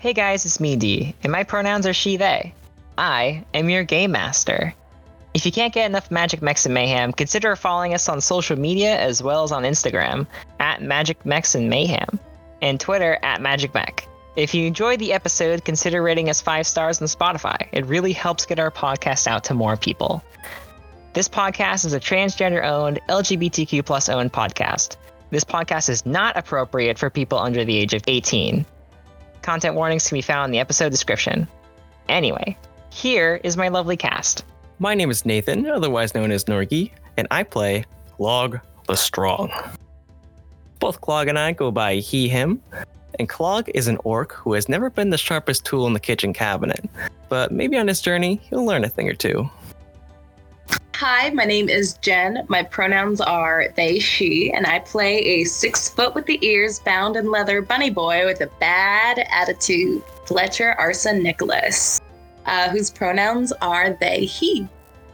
Hey guys, it's me, Dee, and my pronouns are she, they. I am your game master. If you can't get enough Magic Mechs and Mayhem, consider following us on social media as well as on Instagram at Magic Mechs and Mayhem and Twitter at Magic Mech. If you enjoyed the episode, consider rating us five stars on Spotify. It really helps get our podcast out to more people. This podcast is a transgender owned, LGBTQ plus owned podcast. This podcast is not appropriate for people under the age of 18. Content warnings can be found in the episode description. Anyway, here is my lovely cast. My name is Nathan, otherwise known as Norgle, and I play Clog the Strong. Both Clog and I go by he, him, and Clog is an orc who has never been the sharpest tool in the kitchen cabinet, but maybe on his journey, he'll learn a thing or two. Hi, my name is Jen. My pronouns are they, she, and I play a six foot with the ears, bound in leather bunny boy with a bad attitude, Fletcher Arsa Nicholas, uh, whose pronouns are they, he.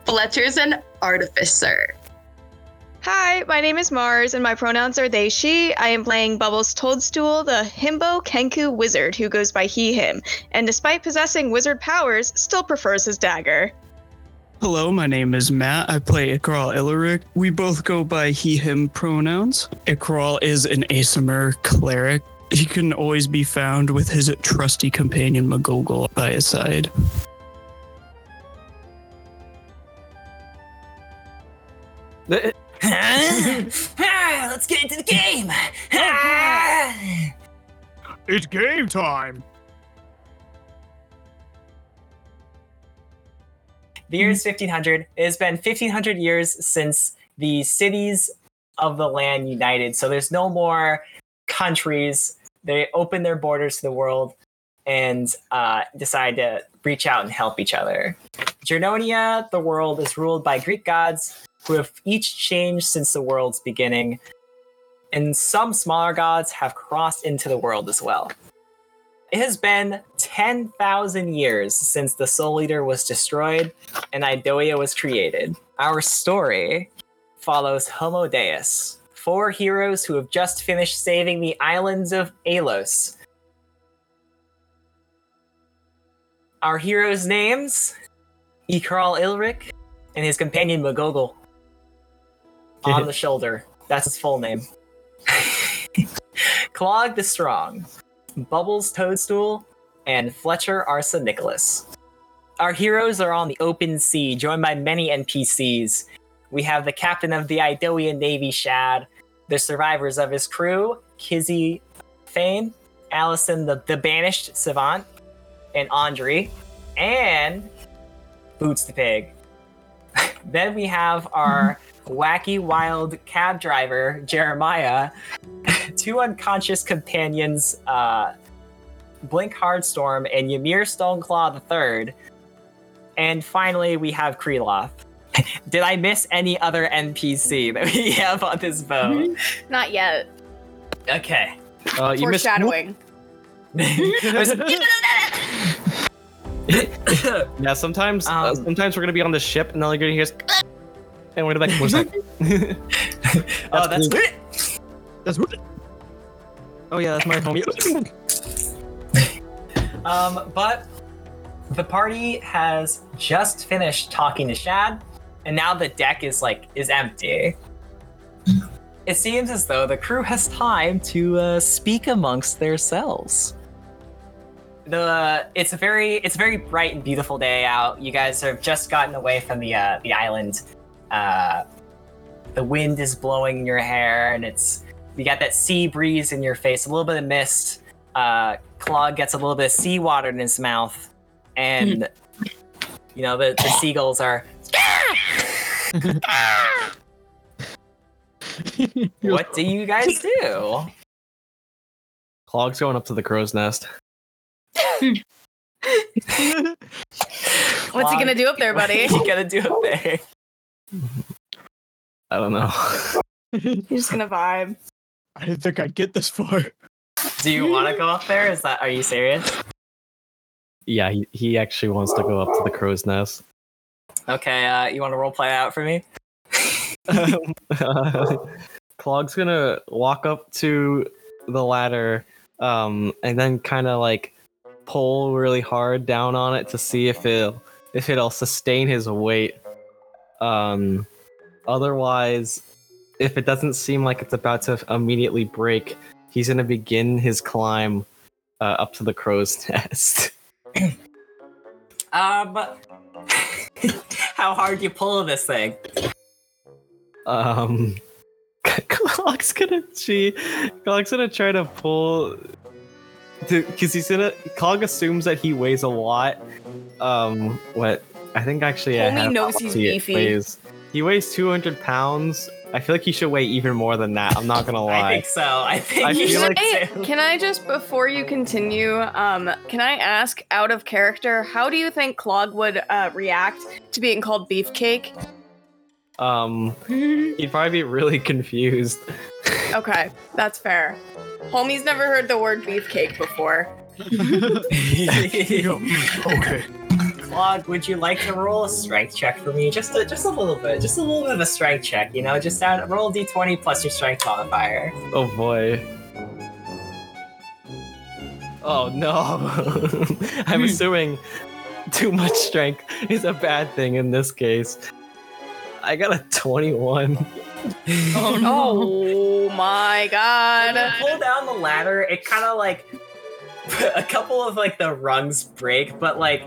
Fletcher's an artificer. Hi, my name is Mars, and my pronouns are they, she. I am playing Bubbles Toadstool, the Himbo Kenku wizard who goes by he, him, and despite possessing wizard powers, still prefers his dagger. Hello, my name is Matt. I play Ykral Ilric. We both go by he, him pronouns. Ykral is an Aasimar cleric. He can always be found with his trusty companion Magogol by his side. Uh, let's get into the game. It's game time. The year is 1500. It has been 1500 years since the cities of the land united. So there's no more countries. They open their borders to the world and uh, decided to reach out and help each other. Gernonia, the world, is ruled by Greek gods who have each changed since the world's beginning. And some smaller gods have crossed into the world as well. It has been 10,000 years since the Soul Eater was destroyed and Idoia was created. Our story follows Homodeus, four heroes who have just finished saving the islands of Alos. Our heroes' names Ykral Ilric and his companion Magogol. On the shoulder. That's his full name. Clog the Strong, Bubbles Toadstool, and Fletcher Arsa Nicholas. Our heroes are on the open sea, joined by many NPCs. We have the captain of the Idoian Navy, Shad, the survivors of his crew, Kizzy Fane, Allison, the, the banished savant, and Andre, and Boots the pig. then we have our wacky wild cab driver, Jeremiah, two unconscious companions, uh, Blink Hardstorm and Ymir Stoneclaw III. And finally, we have Kreloth. Did I miss any other NPC that we have on this boat? Not yet. Okay. Uh, you missed Foreshadowing. Yeah, sometimes uh, Um, sometimes we're gonna be on the ship and then you're gonna hear us, and we're gonna be like, what's that? oh, that's blue. That's what. Oh yeah, that's my home. Um, but the party has just finished talking to Shad, and now the deck is like is empty. It seems as though the crew has time to uh, speak amongst themselves. The it's a very it's a very bright and beautiful day out. You guys have just gotten away from the uh, the island. Uh, the wind is blowing in your hair, and it's you got that sea breeze in your face, a little bit of mist. Uh, Clog gets a little bit of seawater in his mouth, and you know the, the seagulls are. what do you guys do? Clog's going up to the crow's nest. What's he gonna do up there, buddy? What are you gonna do up there? I don't know. He's just gonna vibe. I didn't think I'd get this far. Do you want to go up there? Is that? Are you serious? yeah, he, he actually wants to go up to the crow's nest. Okay. Uh, you want to role play out for me? Clog's gonna walk up to the ladder, um, and then kind of like pull really hard down on it to see if it if it'll sustain his weight. Um, otherwise, if it doesn't seem like it's about to immediately break, he's gonna begin his climb uh, up to the crow's nest. Um, how hard you pull this thing? Um, Clog's gonna she Clog's gonna try to pull because he's gonna Clog assumes that he weighs a lot. Um, what I think actually I have knows he's he beefy. Weighs. He weighs 200 pounds. I feel like he should weigh even more than that. I'm not gonna lie. I think so. I think I you feel should like- too. Can I just, before you continue, um, can I ask, out of character, how do you think Clog would uh, react to being called Beefcake? Um, he'd probably be really confused. Okay, that's fair. Homie's never heard the word beefcake before. You go, "Mm, okay. Clog, would you like to roll a strength check for me? Just a, just a little bit, just a little bit of a strength check. You know, just add, roll d twenty plus your strength modifier. Oh boy. Oh no. I'm hmm. assuming too much strength is a bad thing in this case. I got a 21. Oh no. Oh my When god. you pull down the ladder, it kind of like a couple of like the rungs break, but like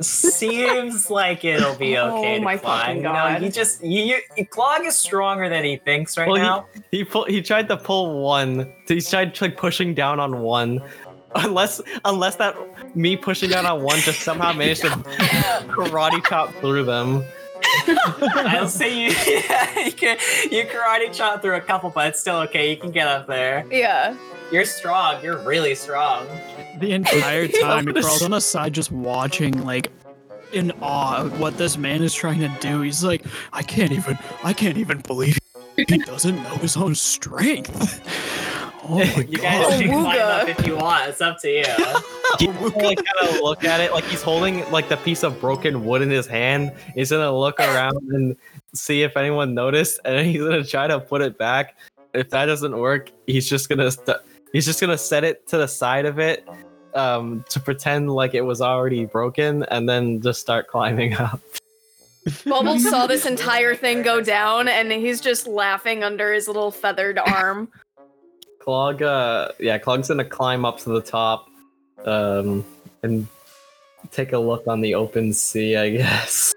seems like it'll be Oh okay my to climb. fucking You know, God. you just you, you Clog is stronger than he thinks right Well, he- now. He pull, he tried to pull one. He tried like pushing down on one. Unless unless that me pushing down on one just somehow managed to karate chop through them. I'll say you you, can, you karate chop through a couple, but it's still okay. You can get up there. Yeah. You're strong. You're really strong. The entire time, he crawls on the side just watching, like, in awe of what this man is trying to do. He's like, I can't even, I can't even believe he doesn't know his own strength. Oh my you guys god. can climb up if you want. It's up to you. He's gonna like kind of look at it like he's holding like the piece of broken wood in his hand. He's gonna look around and see if anyone noticed, and he's gonna try to put it back. If that doesn't work, he's just gonna st- he's just gonna set it to the side of it um, to pretend like it was already broken, and then just start climbing up. Bubbles saw this entire thing go down and he's just laughing under his little feathered arm. Clog, uh, yeah, Clog's gonna climb up to the top, um, and take a look on the open sea, I guess.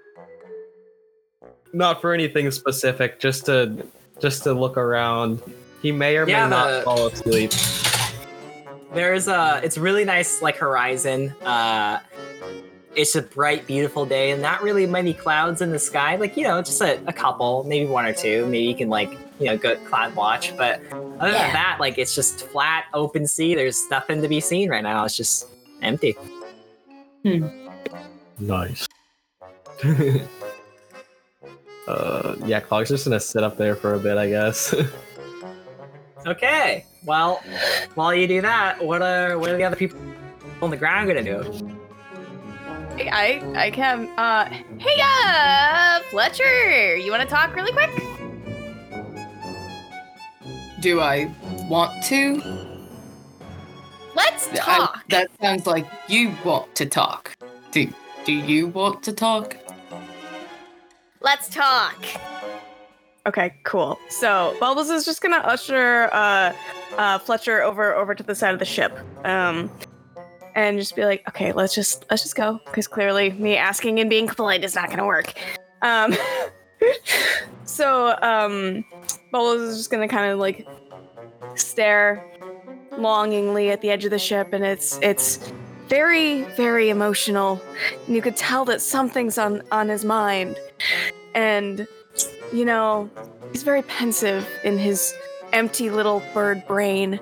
Not for anything specific, just to just to look around. He may or Yeah, may not the- fall asleep. There's a. It's really nice, like horizon. Uh, it's a bright, beautiful day, and not really many clouds in the sky. Like you know, just a, a couple, maybe one or two. Maybe you can like you know go cloud watch. But other than that, like it's just flat, open sea. There's nothing to be seen right now. It's just empty. Nice. uh, yeah, Clog's just gonna sit up there for a bit, I guess. Okay. Well, while you do that, what are what are the other people on the ground gonna do? I I can uh hey uh Fletcher, you wanna talk really quick? Do I want to? Let's I- talk. that sounds like you want to talk. Do do you want to talk? Let's talk. Okay, cool. So Bubbles is just gonna usher uh, uh, Fletcher over over to the side of the ship, um, and just be like, "Okay, let's just let's just go," because clearly me asking and being polite is not gonna work. Um, so um, is just gonna kind of like stare longingly at the edge of the ship, and it's it's very very emotional. And you could tell that something's on on his mind, and you know, he's very pensive in his empty little bird brain.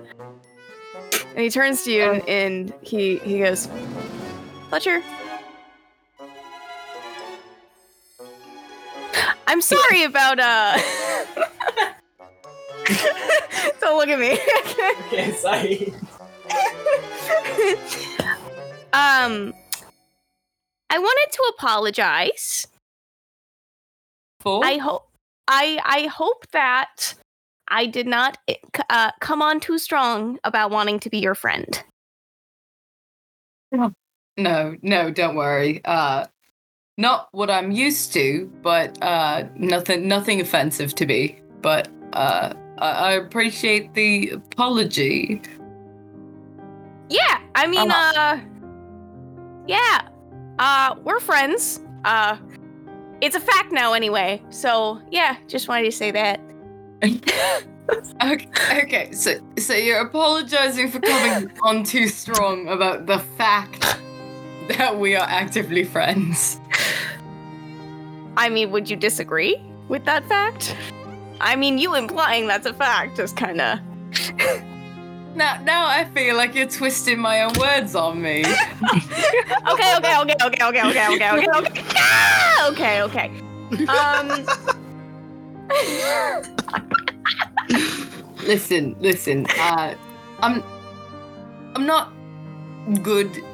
And he turns to you and, and he he goes, Fletcher. I'm sorry about uh Don't look at me. Okay, sorry. um I wanted to apologize. For I hope I I hope that I did not uh, come on too strong about wanting to be your friend. No, no, don't worry. Uh, not what I'm used to, but uh, nothing, nothing offensive to me. But uh, I, I appreciate the apology. Yeah, I mean, uh, yeah, uh, we're friends. Uh, it's a fact now, anyway. So yeah, just wanted to say that. Okay, okay, so so you're apologizing for coming on too strong about the fact that we are actively friends. I mean, would you disagree with that fact? I mean, you implying that's a fact is kind of. Now, now I feel like you're twisting my own words on me. okay, okay, okay, okay, okay, okay, okay, okay, okay. Ah, okay, okay. Um. listen, listen. Uh, I'm, I'm not good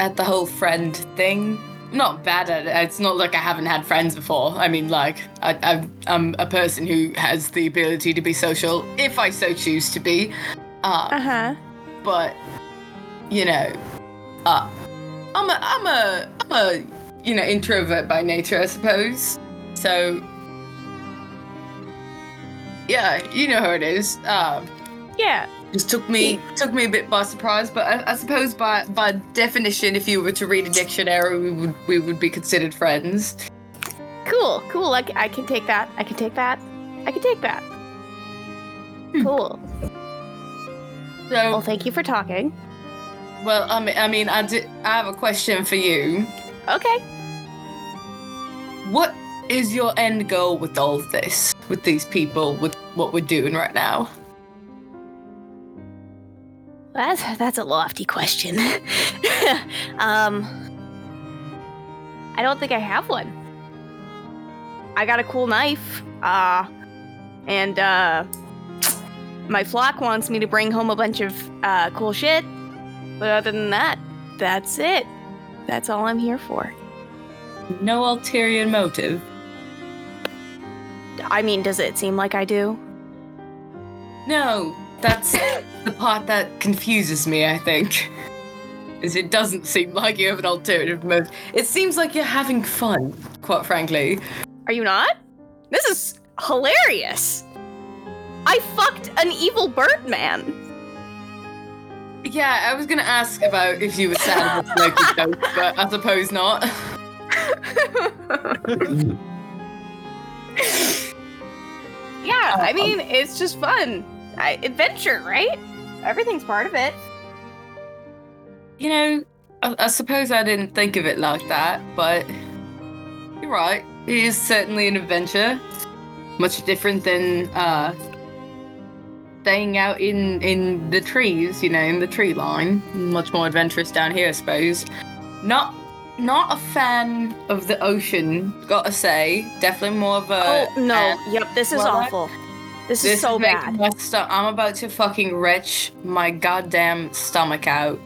at the whole friend thing. Not bad at it. It's not like I haven't had friends before. I mean, like I, I'm a person who has the ability to be social if I so choose to be. Uh, Uh huh. but you know, uh, I'm a, I'm a, I'm a, you know, introvert by nature, I suppose. So, yeah, you know how it is. Um, Yeah. Just took me took me a bit by surprise, but I, I suppose by by definition, if you were to read a dictionary, we would we would be considered friends. Cool. Cool. I, I can take that. I can take that. I can take that. Hmm. Cool. So, Well, thank you for talking. well, I mean, I mean, I, di- I have a question for you. Okay. What is your end goal with all of this? With these people, with what we're doing right now? That's that's a lofty question. um, I don't think I have one. I got a cool knife. Uh, and uh, my flock wants me to bring home a bunch of uh, cool shit. But other than that, that's it. That's all I'm here for. No ulterior motive. I mean, does it seem like I do? No, that's the part that confuses me, I think. Is it doesn't seem like you have an alternative mode. It seems like you're having fun, quite frankly. Are you not? This is hilarious. I fucked an evil bird man. Yeah, I was gonna ask about if you were sad with Loki Ghost, but I suppose not. Yeah, I mean, it's just fun. I, adventure, right? Everything's part of it. You know, I, I suppose I didn't think of it like that, but you're right. It is certainly an adventure. Much different than uh staying out in in the trees, you know, in the tree line. Much more adventurous down here, I suppose. Not not a fan of the ocean, gotta say. Definitely more of a oh no! yep, this is well, awful. This, is so bad. my sto- I'm about to fucking retch my goddamn stomach out.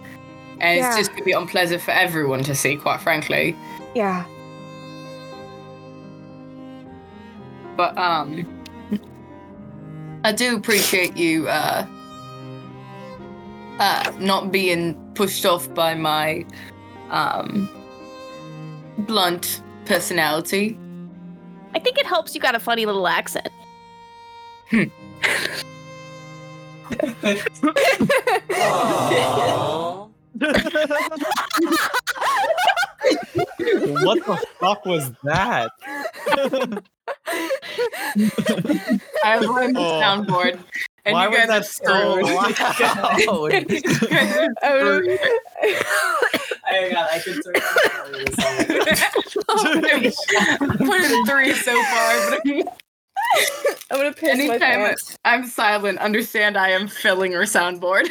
And Yeah. it's just gonna be unpleasant for everyone to see, quite frankly. Yeah. But um I do appreciate you uh uh not being pushed off by my um blunt personality. I think it helps you got a funny little accent. what the fuck was that? I learned the oh. soundboard. And Why you guys was that so loud? Oh, I got I can turn oh, Put in three so far, but I'm gonna piss my anytime pants. I'm silent, understand I am filling her soundboard.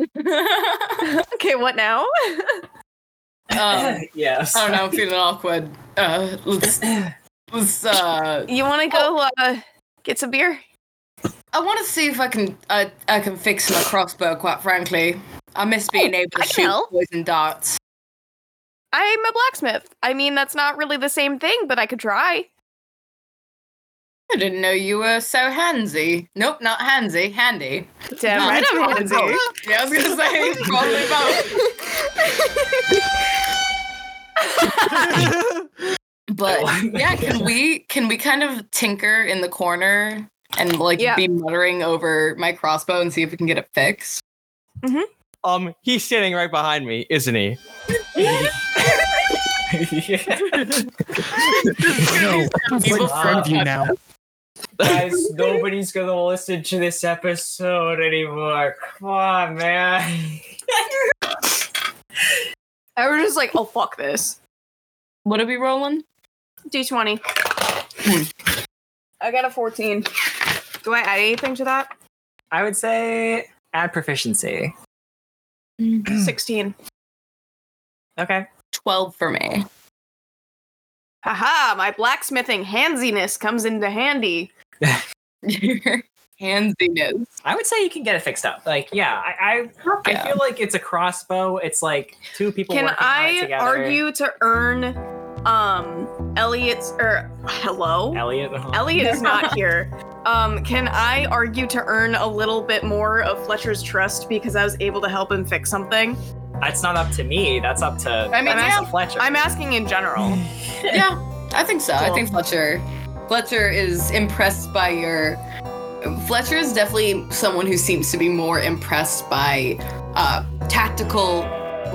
okay, what now? um, yes. I don't know, I'm feeling awkward. Uh, let's, let's, uh, You want to go uh, get some beer? I want to see if I can, I, I can fix my crossbow, quite frankly. I miss being able to I shoot know. poison darts. I'm a blacksmith. I mean, that's not really the same thing, but I could try. I didn't know you were so handsy. Nope, not handsy, handy. Damn No, right, I'm probably handsy. Yeah, I was gonna say probably both. But yeah, can we can we kind of tinker in the corner and like Yeah. be muttering over my crossbow and see if we can get it fixed? Um, he's standing right behind me, isn't he? No, I'm in front of you now. Guys, nobody's gonna listen to this episode anymore. Come on, man. I was just like, oh fuck this. What are we rolling? D20. Hmm. I got a 14. Do I add anything to that? I would say add proficiency. Mm. 16. Okay. Twelve for me. Haha, my blacksmithing handsiness comes into handy. Handsiness. I would say you can get it fixed up. Like, yeah, I I, I feel like it's a crossbow. It's like two people Can working on it I together. argue to earn um Elliot's or hello? Elliot? uh-huh. Elliot is not here. Um, can I argue to earn a little bit more of Fletcher's trust because I was able to help him fix something? That's not up to me. That's up to. I mean, that's yeah. Fletcher. I'm asking in general. yeah, I think so. I think Fletcher Fletcher is impressed by your Fletcher is definitely someone who seems to be more impressed by uh tactical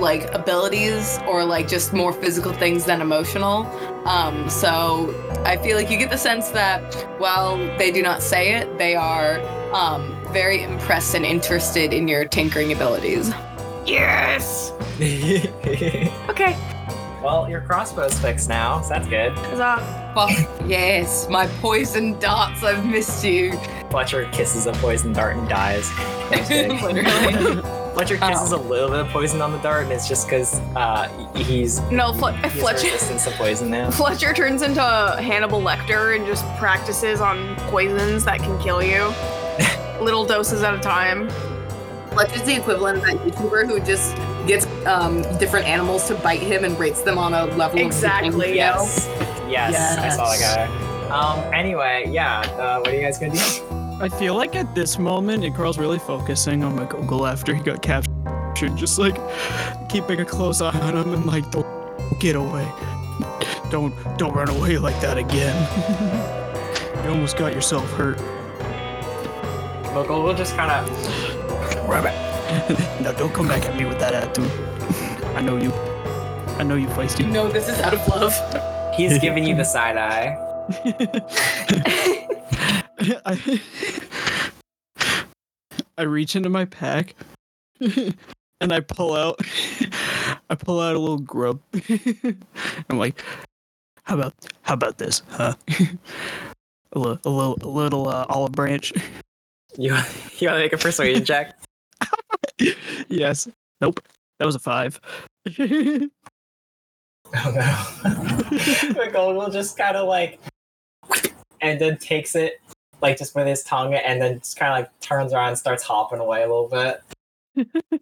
like abilities or like just more physical things than emotional. Um so I feel like you get the sense that while they do not say it, they are um very impressed and interested in your tinkering abilities. Yes. Okay. well, your crossbow's fixed now, so that's good. Huzzah. Fuck yes, my poison darts, I've missed you. Fletcher kisses a poison dart and dies. I'm just kidding. Literally. Fletcher kisses a little bit of poison on the dart, and it's just because uh, he's No, Fle- he has Fletcher. resistance to poison now. Fletcher turns into Hannibal Lecter and just practices on poisons that can kill you. Little doses at a time. Fletcher's the equivalent of that YouTuber who just gets um, different animals to bite him and rates them on a level Exactly, of Yes. yes, I saw that guy. Um. Anyway, yeah. Uh, what are you guys gonna do? I feel like at this moment, and Carl's really focusing on McGoggle after he got captured, just like keeping a close eye on him and like, don't get away, don't don't run away like that again. you almost got yourself hurt. Local will just kind of. Rub it. now don't come back at me with that attitude. I know you. I know you feisty. No, this is out of love. He's giving you the side eye. I, I reach into my pack and I pull out I pull out a little grub. I'm like, how about how about this, huh? a little a little a little uh, olive branch. You you want to make a persuasion check? yes. Nope. That was a five. Oh no. McGold will just kind of like, and then takes it like just with his tongue, and then just kind of like turns around and starts hopping away a little bit.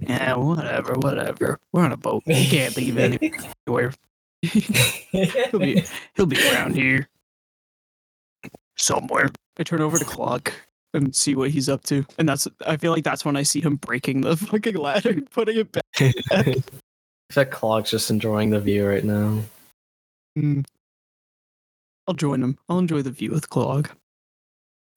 yeah, whatever, whatever. We're on a boat. We can't leave anywhere. he'll be he'll be around here somewhere. I turn over to Clog and see what he's up to, and that's I feel like that's when I see him breaking the fucking ladder, and putting it back. I bet Clog's just enjoying the view right now. Hmm. I'll join them. I'll enjoy the view with Clog.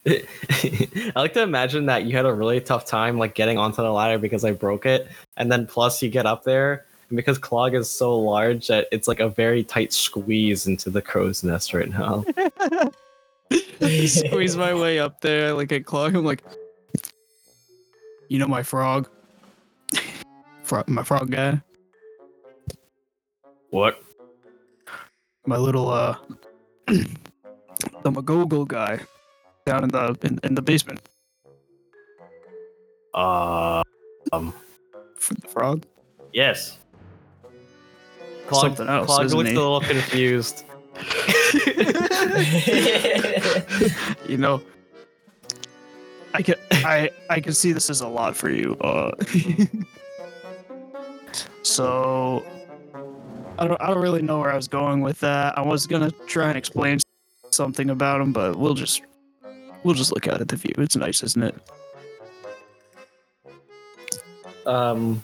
I like to imagine that you had a really tough time like getting onto the ladder because I broke it, and then plus you get up there, and because Clog is so large that it's like a very tight squeeze into the crow's nest right now. Squeeze my way up there like a Clog. I'm like, you know my frog, frog, my frog guy, what? my little uh, the McGoggle guy down in the in, in the basement. Uh, um, the frog. yes. Clog, Something else, Clog isn't looks he? a little confused. you know i can i i can see this is a lot for you uh so i don't i don't really know where i was going with that. I was gonna try and explain something about him but we'll just we'll just look out at the view. It's nice isn't it? Um,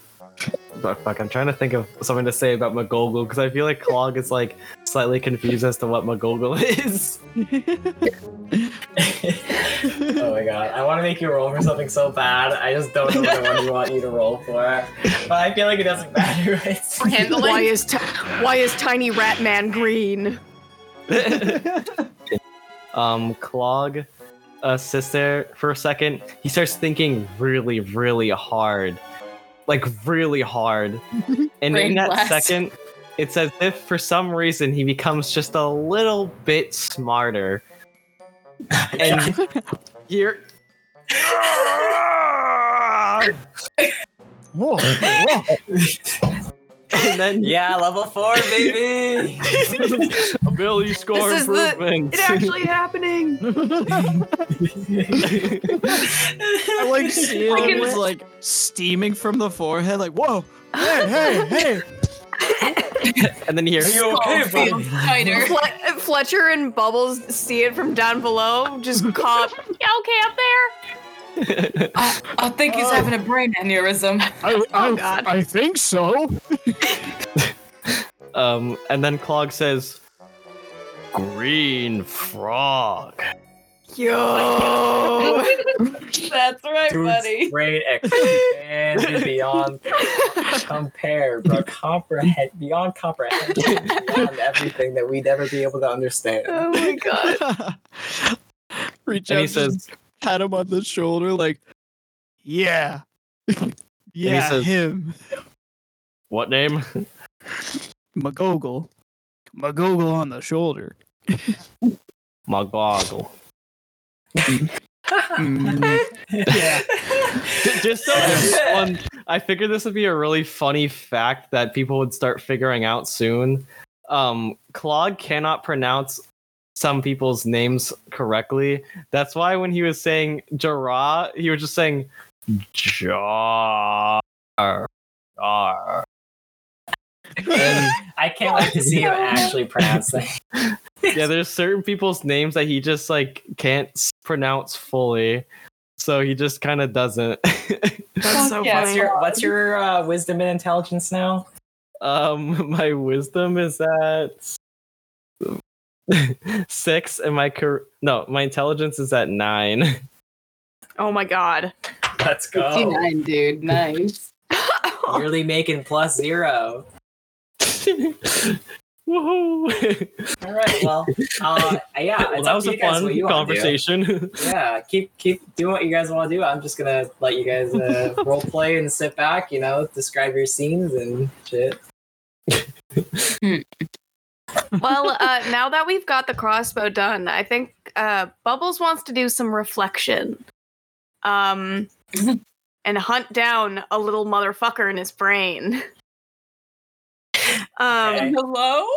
but fuck, I'm trying to think of something to say about McGoggle because I feel like Clog is like slightly confused as to what McGoggle is. my god, I want to make you roll for something so bad. I just don't know what one you want you to roll for. But I feel like it doesn't matter. It's Why is ti- why is Tiny Rat Man green? um, Clog uh, sits there for a second. He starts thinking really, really hard, like really hard. and Brain in that blast. second, it's as if for some reason he becomes just a little bit smarter. and here. Whoa, whoa. and then yeah, level four, baby. ability score This is the- improvement. It actually happening. I like seeing I him can- was like steaming from the forehead, like, whoa, hey, hey, hey. and then here. Are you okay, buddy? Spider. Fle- Fletcher and Bubbles see it from down below. Just caught. yeah, okay, up there. I, I think he's having a brain aneurysm. I, I, Oh, God. I think so. Um, and then Clog says, "Green frog." Yo. That's right, Dude's brain expanded beyond compare, bro. Comprehend beyond comprehension, beyond everything that we'd ever be able to understand. oh my god. Reach And out, he says, pat him on the shoulder, like, yeah, yeah, says- him, "What name?" McGoggle, McGoggle on the shoulder. McGoggle. Mm, yeah. Just so this I figured this would be a really funny fact that people would start figuring out soon. Um, Clog cannot pronounce some people's names correctly. That's why when he was saying Jara, he was just saying Jar. Jar. And I can't wait to see him actually pronounce that. yeah, there's certain people's names that he just like can't s- pronounce fully. So he just kind of doesn't. That's so Yeah, what's funny. your what's your uh, wisdom and intelligence now? Um, my wisdom is at six, and my cur- no, my intelligence is at nine. Oh my god. Let's go. 59, dude. Nice. Nearly making plus zero. Woohoo! All right, well, uh, yeah, well, that was a fun what you wanna do. conversation. Yeah, keep keep doing what you guys want to do. I'm just gonna let you guys uh, role play and sit back. You know, describe your scenes and shit. well, uh, now that we've got the crossbow done, I think uh, Bubbles wants to do some reflection. Um, and hunt down a little motherfucker in his brain. Um, Okay. Hello?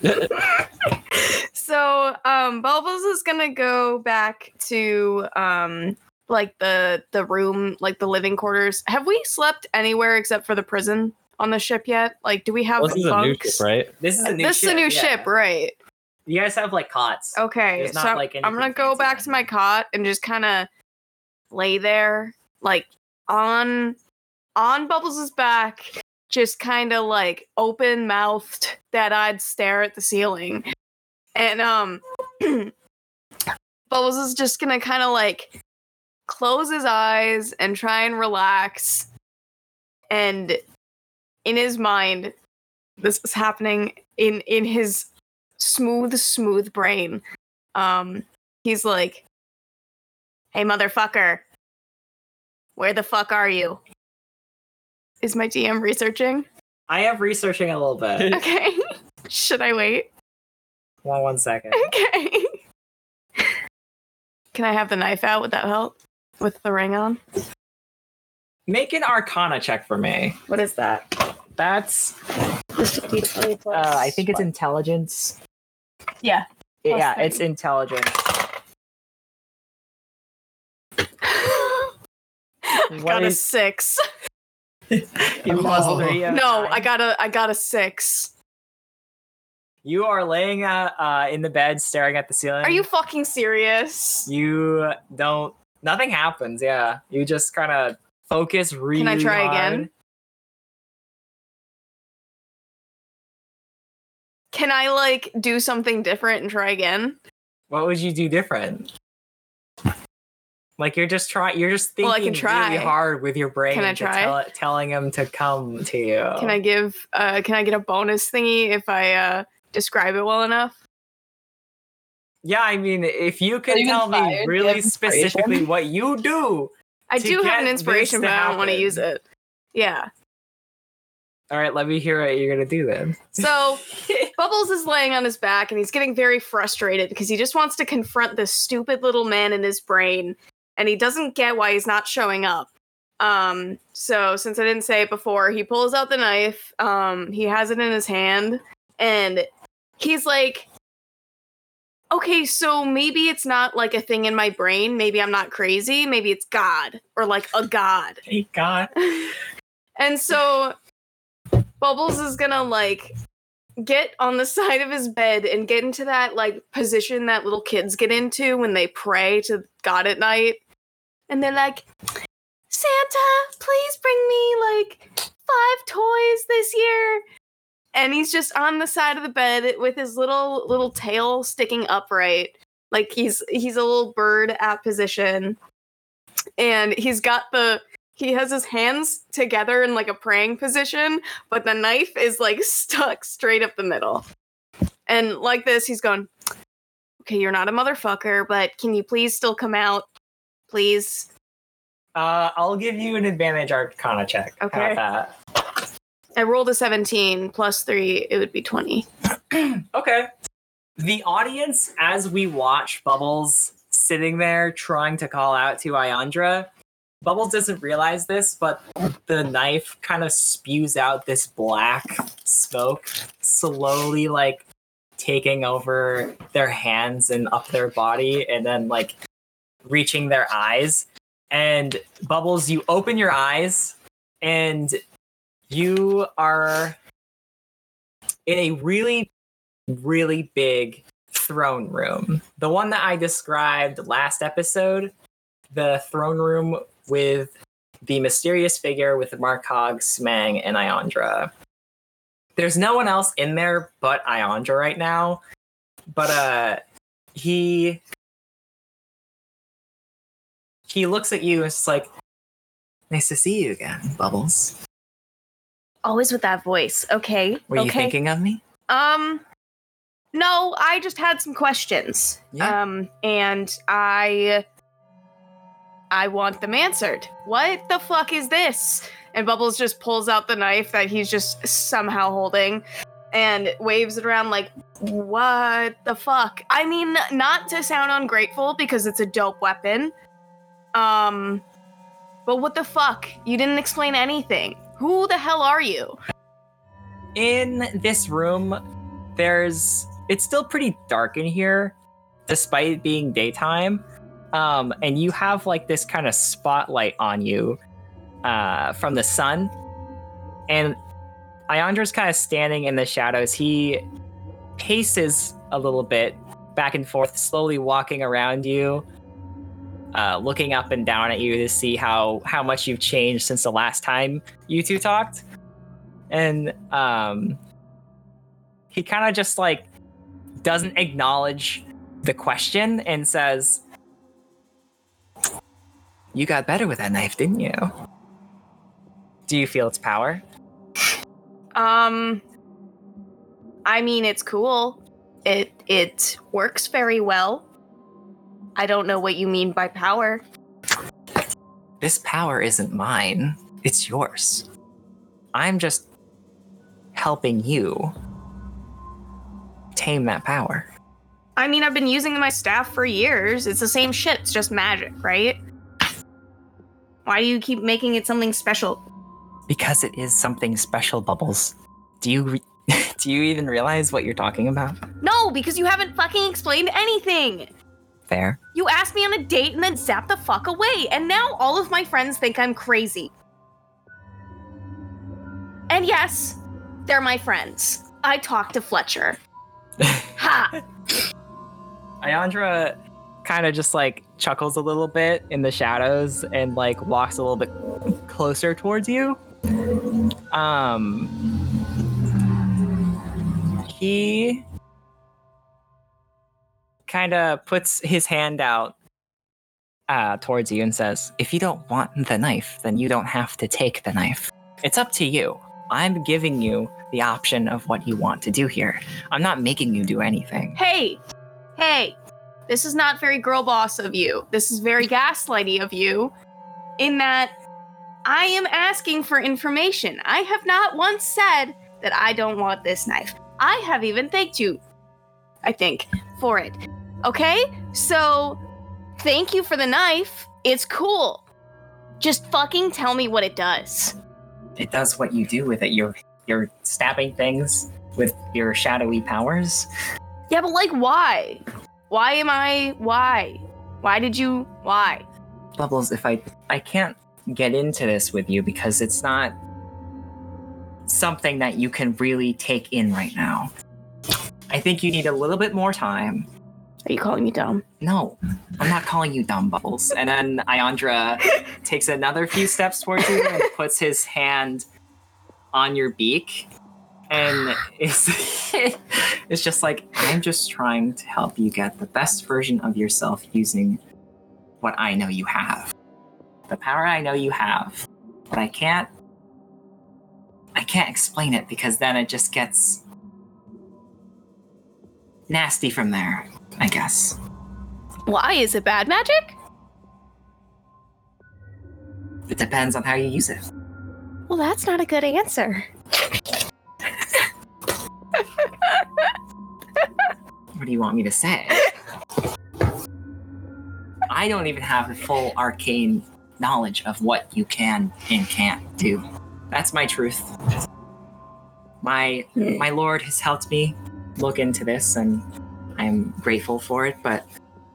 so um Bubbles is gonna go back to um like the the room, like the living quarters. Have we slept anywhere except for the prison on the ship yet? Like, do we have Well, this is a new ship, right? This is a new this ship. is a new yeah. ship, right? You guys have like cots. Okay, There's so not, like, I'm gonna go back on to my cot and just kind of lay there, like on on Bubbles' back, just kind of like open mouthed, that I'd stare at the ceiling, and um, Bubbles is just gonna kind of like close his eyes and try and relax, and in his mind, this is happening in in his smooth, smooth brain. Um, he's like, "Hey, motherfucker, where the fuck are you?" Is my DM researching? I am researching a little bit. Okay. Should I wait? Hold on one second. Okay. Can I have the knife out? Would that help? With the ring on? Make an Arcana check for me. What is that? That's. Uh, I think it's intelligence. Yeah. yeah, three. it's intelligence. What got a six. You plus three, uh, No, nine. I got a I got a six. You are laying uh, uh, in the bed, staring at the ceiling. Are you fucking serious? You don't. Nothing happens. Yeah, you just kind of focus really Can I try hard. again? Can I like do something different and try again? What would you do different? Like you're just trying. You're just thinking Well, I can try. really hard with your brain. Can I to try? tell- telling him to come to you. Can I give uh can I get a bonus thingy if I uh describe it well enough? Yeah, I mean, if you can you tell me inspired? Do you really specifically what you do. I do have an inspiration, to but I don't want to use it. Yeah. All right, let me hear what you're gonna do then. So Bubbles is laying on his back and he's getting very frustrated because he just wants to confront this stupid little man in his brain and he doesn't get why he's not showing up. Um, so since I didn't say it before, he pulls out the knife. Um, he has it in his hand and he's like, okay, so maybe it's not like a thing in my brain. Maybe I'm not crazy. Maybe it's God or like a God. Thank God. And so Bubbles is gonna like get on the side of his bed and get into that like position that little kids get into when they pray to God at night. And they're like, Santa, please bring me like five toys this year. And he's just on the side of the bed with his little little tail sticking upright. Like he's he's a little bird at position. And he's got the he has his hands together in like a praying position, but the knife is like stuck straight up the middle. And like this, he's going, Okay, you're not a motherfucker, but can you please still come out? Please. Uh, I'll give you an advantage Arcana check. Okay. I rolled a 17 plus three, it would be 20. Okay. The audience, as we watch Bubbles sitting there trying to call out to Iandra, Bubbles doesn't realize this, but the knife kind of spews out this black smoke, slowly like taking over their hands and up their body, and then like reaching their eyes. And Bubbles, you open your eyes, and you are in a really, really big throne room. The one that I described last episode, the throne room with the mysterious figure with Markog, Smang, and Iandra. There's no one else in there but Iandra right now. But uh he he looks at you and it's like nice to see you again, Bubbles. Always with that voice. Okay. Were you thinking of me? Um, no, I just had some questions. Yeah. Um, and I, I want them answered. What the fuck is this? And Bubbles just pulls out the knife that he's just somehow holding, and waves it around like, what the fuck? I mean, not to sound ungrateful because it's a dope weapon. Um, but what the fuck? You didn't explain anything. Who the hell are you? in this room there's it's still pretty dark in here despite it being daytime um and you have like this kind of spotlight on you uh from the sun and Iandra's kind of standing in the shadows he paces a little bit back and forth slowly walking around you uh looking up and down at you to see how how much you've changed since the last time you two talked and um he kind of just like doesn't acknowledge the question and says you got better with that knife didn't you do you feel its power Um I mean it's cool. It it works very well. I don't know what you mean by power. this power isn't mine it's yours i'm just helping you tame that power I mean I've been using my staff for years. It's the same shit. It's just magic, right? Why do you keep making it something special? because it is something special bubbles do you re- do you even realize what you're talking about No, because you haven't fucking explained anything. Fair You asked me on a date and then zapped the fuck away, and now all of my friends think I'm crazy. And yes, they're my friends. I talked to Fletcher. ha! Iandra kind of just like chuckles a little bit in the shadows and like walks a little bit closer towards you. Um, he kind of puts his hand out uh, towards you and says, If you don't want the knife, then you don't have to take the knife. It's up to you. I'm giving you the option of what you want to do here. I'm not making you do anything. Hey, hey, this is not very girl boss of you. This is very gaslighty of you, in that I am asking for information. I have not once said that I don't want this knife. I have even thanked you, I think, for it. Okay? So, thank you for the knife. It's cool. Just fucking tell me what it does. It does what you do with it. You're you're stabbing things with your shadowy powers. Yeah, but like, why? Why am I. Why? Why did you. Why? Bubbles, if I I can't get into this with you because it's not something that you can really take in right now. I think you need a little bit more time. Are you calling me dumb? No, I'm not calling you dumb, Bubbles. And then Iandra takes another few steps towards you and puts his hand on your beak. And it's, it's just like, I'm just trying to help you get the best version of yourself using what I know you have. The power I know you have. But I can't I can't explain it because then it just gets nasty from there, I guess. Why? Is it bad magic? It depends on how you use it. Well, that's not a good answer. What do you want me to say? I don't even have the full arcane knowledge of what you can and can't do. That's my truth. My hmm. my lord has helped me look into this and I'm grateful for it, but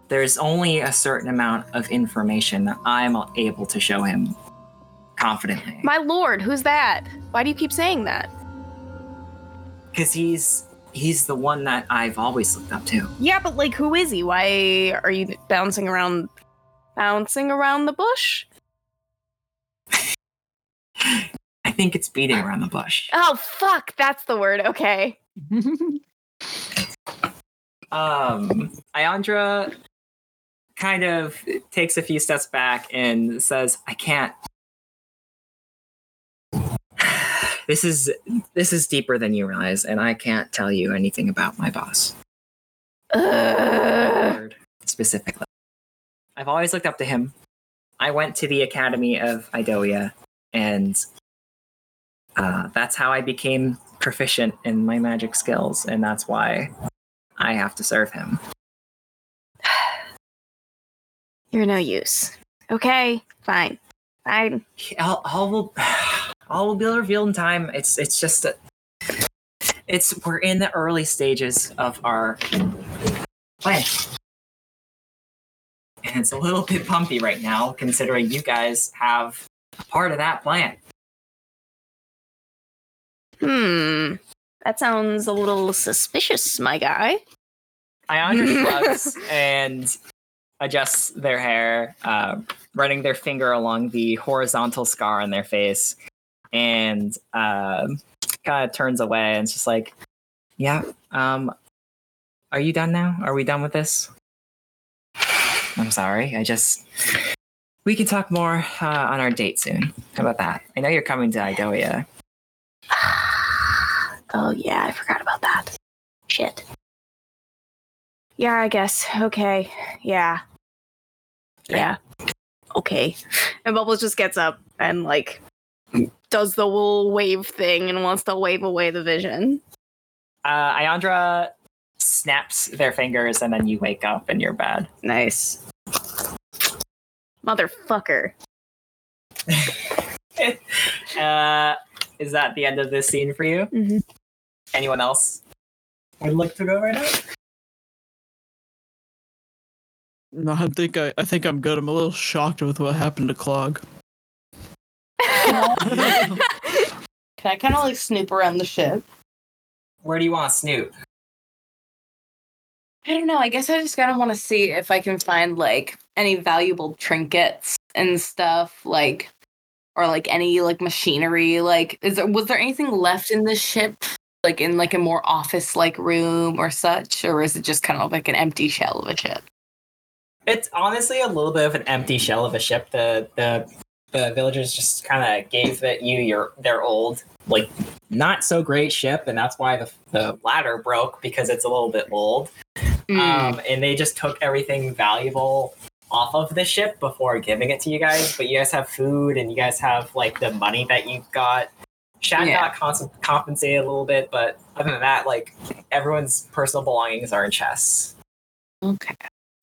there's only a certain amount of information that I'm able to show him confidently. My lord, who's that? Why do you keep saying that? Because he's he's the one that I've always looked up to. Yeah, but like, who is he? Why are you bouncing around, bouncing around the bush? I think it's beating around the bush. Oh fuck, that's the word. Okay. Um, Iandra kind of takes a few steps back and says, "I can't. This is this is deeper than you realize, and I can't tell you anything about my boss Ugh. specifically. I've always looked up to him. I went to the Academy of Idoia, and uh, that's how I became proficient in my magic skills, and that's why I have to serve him. You're no use. Okay, fine, fine. All, all will all will be revealed in time. It's it's just a, it's we're in the early stages of our plan. And it's a little bit bumpy right now, considering you guys have part of that plan. Hmm. That sounds a little suspicious, my guy. Iandra shrugs and adjusts their hair, uh, running their finger along the horizontal scar on their face, and um kind of turns away and it's just like, "Yeah, um, are you done now? Are we done with this?" I'm sorry. I just we can talk more uh, on our date soon. How about that? I know you're coming to Idoia. Oh yeah, I forgot about that. Shit. Yeah, I guess. Okay. Yeah. Yeah. Okay. And Bubbles just gets up and like does the little wave thing and wants to wave away the vision. Uh, Iandra snaps their fingers, and then you wake up in your bed. Nice. Motherfucker. uh, is that the end of this scene for you? Mhm. Anyone else would like to go right now? No, I think I, I think I'm good. I'm a little shocked with what happened to Clog. Can I kind of like snoop around the ship? Where do you want to snoop? I don't know. I guess I just kind of want to see if I can find like any valuable trinkets and stuff, like or like any like machinery. Like, is there was there anything left in the ship, like in like a more office like room or such, or is it just kind of like an empty shell of a ship? It's honestly a little bit of an empty shell of a ship. The the the villagers just kind of gave that you your their old like not so great ship, and that's why the the ladder broke because it's a little bit old. Mm. Um, and they just took everything valuable off of the ship before giving it to you guys. But you guys have food, and you guys have like the money that you've got. Shad Yeah. got cons- compensated a little bit, but other than that, like everyone's personal belongings are in chests. Okay.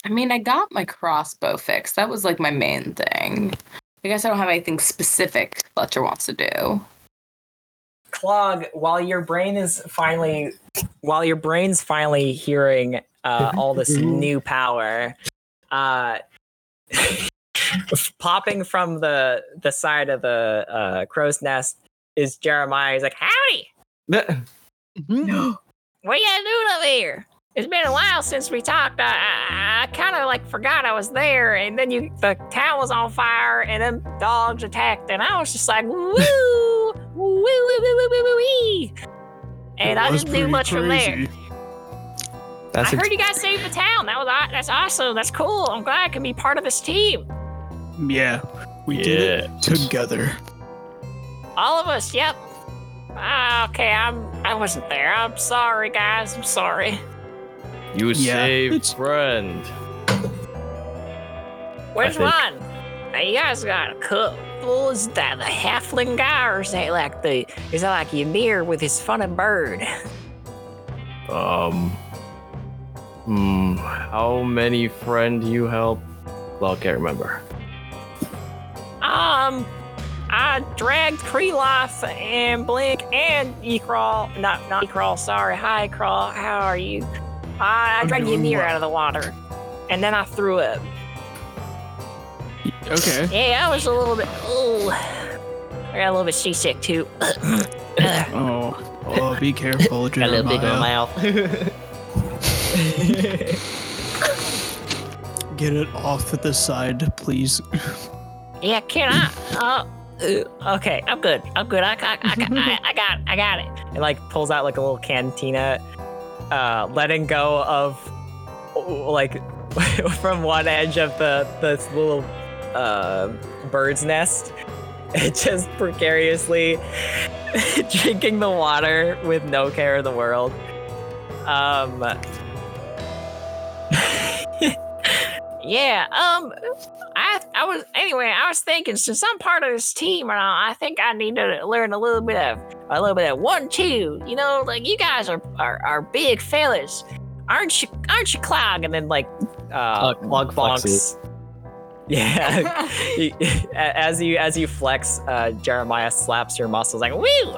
I mean, I got my crossbow fixed. That was like my main thing. I guess I don't have anything specific Fletcher wants to do. Clog, while your brain is finally, while your brain's finally hearing uh, all this new power, uh, popping from the the side of the uh, crow's nest is Jeremiah. He's like, "Howdy, what you doing up here? It's been a while since we talked. I, I, I kind of like forgot I was there, and then you the town was on fire, and then dogs attacked, and I was just like, woo, woo, woo, woo, woo, woo, woo, wee. And I That was didn't do pretty much from there. That's I ex- heard you guys saved the town. That was that's awesome. That's cool. I'm glad I can be part of this team. Yeah, we did it together. All of us. Yep. Ah, okay, I'm. I wasn't there. I'm sorry, guys. I'm sorry. you Yeah, saved it's- friend. Which think- one? Hey, you guys got a couple. Is that the halfling guy, or is that like the? Is that like Ymir with his funny bird? Um. Hmm. How many friend you help? Well, I can't remember. Um, I dragged Kreloth and Blink and Ecrawl. Not not Ecrawl. Sorry. Hi, Crawl. How are you? I, I dragged Ymir well. out of the water, and then I threw it. Okay. Yeah, I was a little bit. Oh, I got a little bit seasick too. Oh, oh, be careful, a little big mouth. Get it off at the side, please. Yeah, can I? Uh, okay, I'm good. I'm good. I, I, I, I, got, I got it. And like pulls out like a little cantina, uh, letting go of like from one edge of the this little uh, bird's nest, just precariously drinking the water with no care in the world. Um. Yeah. Um. I I was anyway. I was thinking since I'm part of this team and all, I think I need to learn a little bit of a little bit of one two. You know, like you guys are are, are big fellas, aren't you? Aren't you, Clog? And then like uh, Uh, Clog bonks. flexes. Yeah. As you as you flex, uh, Jeremiah slaps your muscles like woo,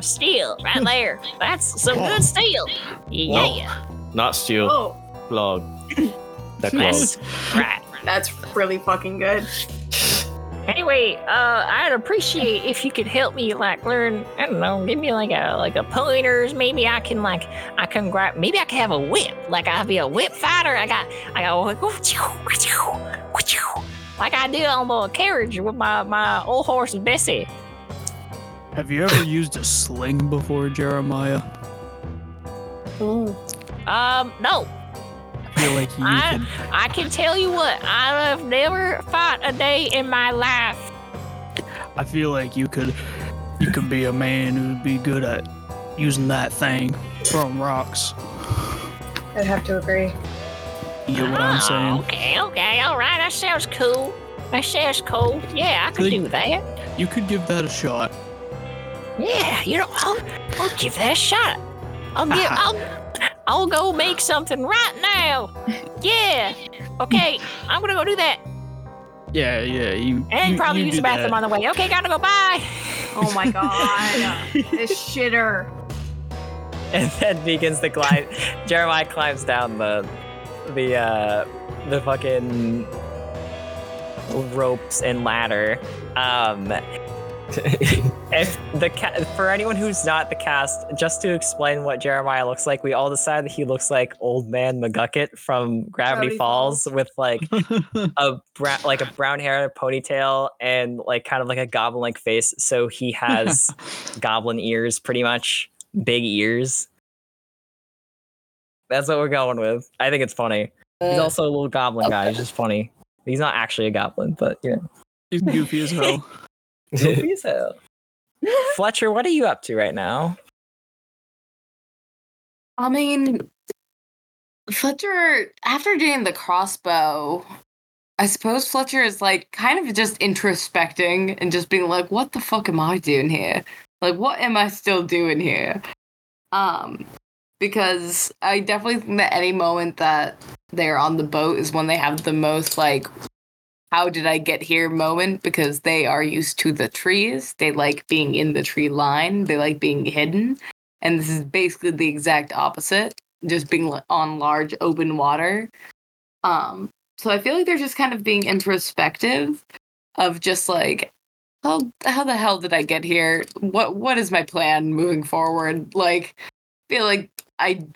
steel right there. That's some good steel. Yeah. Not steel. Oh, Log. That clog. That's right. that's really fucking good. Anyway, uh, I'd appreciate if you could help me, like, learn. I don't know, give me like a like a pointers. Maybe I can like I can grab. Maybe I can have a whip. Like I'll be a whip fighter. I got I got like like I did on the carriage with my my old horse Bessie. Have you ever used a sling before, Jeremiah? Um, no, I feel like you I- could. I can tell you what. I have never fought a day in my life. I feel like you could. You could be a man who'd be good at using that thing, from rocks. I'd have to agree. You get what I'm Oh, saying? Okay, okay, all right. That sounds cool. That sounds cool. Yeah, I could Good. do that. You could give that a shot. Yeah, you know, I'll, I'll give that a shot. I'll give, I'll, I'll go make something right now. Yeah. Okay, I'm gonna go do that, Yeah, yeah. You and you, probably you use the bathroom that. on the way. Okay, gotta go. Bye. Oh my god. this shitter. And then begins to climb. Jeremiah climbs down the, the, uh, the fucking ropes and ladder. Um, if the ca- for anyone who's not the cast, just to explain what Jeremiah looks like, we all decided that he looks like old man McGucket from Gravity, Gravity Falls, with like a bra- like a brown hair, ponytail, and like kind of like a goblin like face. So he has goblin ears, pretty much big ears. That's what we're going with. I think it's funny. He's Uh, also a little goblin guy. He's just funny. He's not actually a goblin, but you know. He's goofy as hell. Goofy. Fletcher, what are you up to right now? I mean, Fletcher, after doing the crossbow, I suppose Fletcher is like kind of just introspecting and just being like, what the fuck am I doing here? Like, what am I still doing here? Um, because I definitely think that any moment that they're on the boat is when they have the most like how did I get here moment because they are used to the trees. They like being in the tree line. They like being hidden. And this is basically the exact opposite, just being on large open water. Um, so I feel like they're just kind of being introspective of just like how how the hell did I get here? What what is my plan moving forward? Like feel like I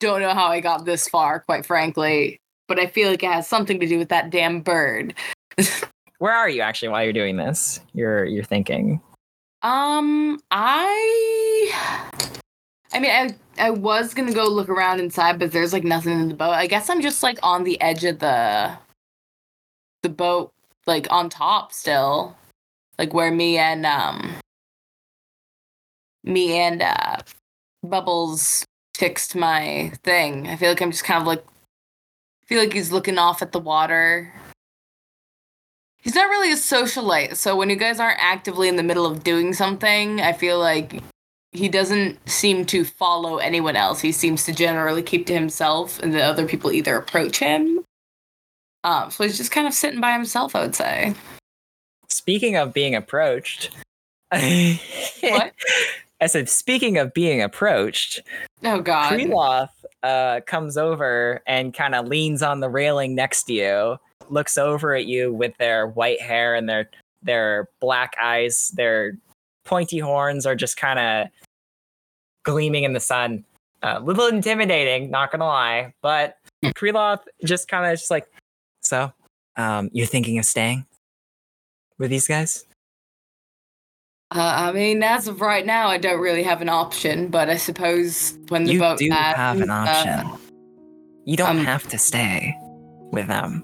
don't know how I got this far, quite frankly, but I feel like it has something to do with that damn bird. Where are you actually while you're doing this? You're you're thinking. Um, I, I mean, I I was gonna go look around inside, but there's like nothing in the boat. I guess I'm just like on the edge of the, the boat, like on top still, like where me and um, me and uh, Bubbles fixed my thing. I feel like I'm just kind of like, feel like he's looking off at the water. He's not really a socialite, so when you guys aren't actively in the middle of doing something, I feel like he doesn't seem to follow anyone else. He seems to generally keep to himself, and the other people either approach him. Um, so he's just kind of sitting by himself, I would say. Speaking of being approached, What? I said, speaking of being approached, Oh God. Kreloth uh, comes over and kind of leans on the railing next to you, looks over at you with their white hair and their their black eyes, their pointy horns are just kind of gleaming in the sun. A little intimidating, not gonna lie, but Kreloth just kind of just like, so, um, you're thinking of staying with these guys? Uh, I mean, as of right now, I don't really have an option, but I suppose when the you boat do have an option. uh, you don't um, have to stay with them.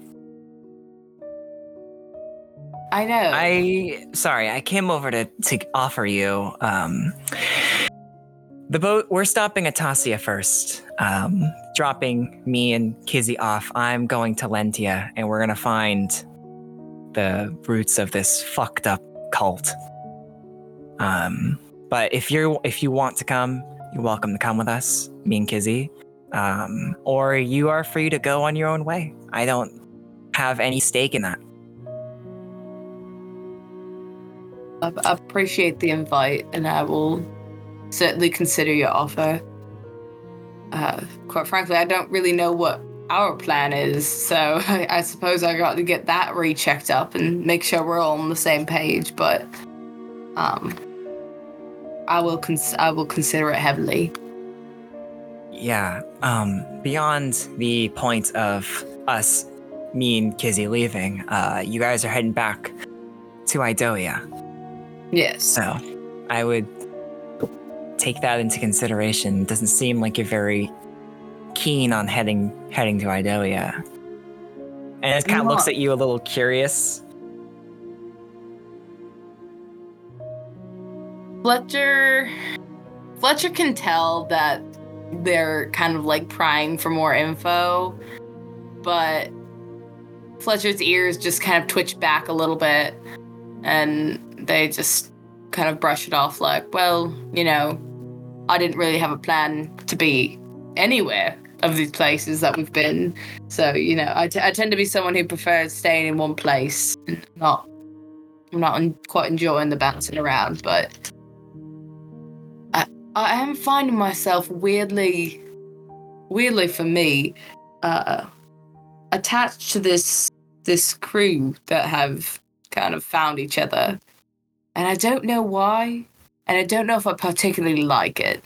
I know. I sorry, I came over to to offer you um the boat we're stopping at Tasia first. Um dropping me and Kizzy off. I'm going to Lentia and we're gonna find the roots of this fucked up cult. Um but if you're if you want to come, you're welcome to come with us, me and Kizzy. Um, or you are free to go on your own way. I don't have any stake in that. I appreciate the invite, and I will certainly consider your offer. Uh, quite frankly, I don't really know what our plan is, so I, I suppose I got to get that rechecked up and make sure we're all on the same page. But um, I will cons- I will consider it heavily. Yeah. Um, beyond the point of us, me and Kizzy leaving, uh, you guys are heading back to Idoia. Yes. So I would take that into consideration. It Doesn't seem like you're very keen on heading heading to Idoia. And it kind of looks at you a little curious. Fletcher Fletcher can tell that they're kind of like prying for more info, but Fletcher's ears just kind of twitch back a little bit and they just kind of brush it off like, well, you know, I didn't really have a plan to be anywhere of these places that we've been. So, you know, I, t- I tend to be someone who prefers staying in one place, not I'm not en- quite enjoying the bouncing around, but I am finding myself weirdly, weirdly for me, uh, attached to this this crew that have kind of found each other. And I don't know why, and I don't know if I particularly like it.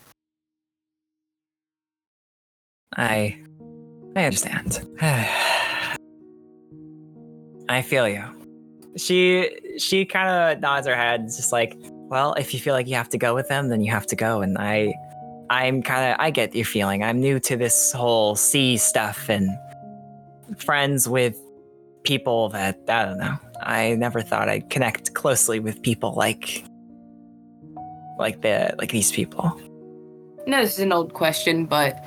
I I understand. I feel you. She she kind of nods her head, just like, well, if you feel like you have to go with them, then you have to go. And I, I'm kind of I get your feeling. I'm new to this whole sea stuff and friends with people that I don't know. I never thought I'd connect closely with people like like the like these people. No, this is an old question, but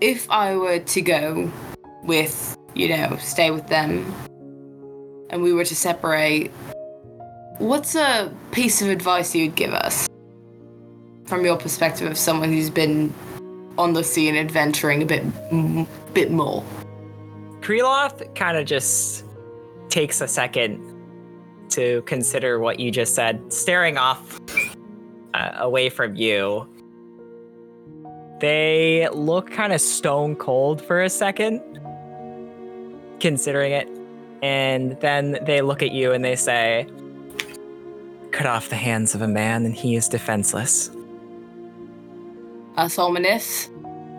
if I were to go with, you know, stay with them, and we were to separate, what's a piece of advice you'd give us from your perspective of someone who's been on the sea and adventuring a bit, m- bit more? Kreloth kind of just takes a second to consider what you just said, staring off uh, away from you. They look kind of stone cold for a second, considering it. And then they look at you and they say, Cut off the hands of a man and he is defenseless. That's ominous.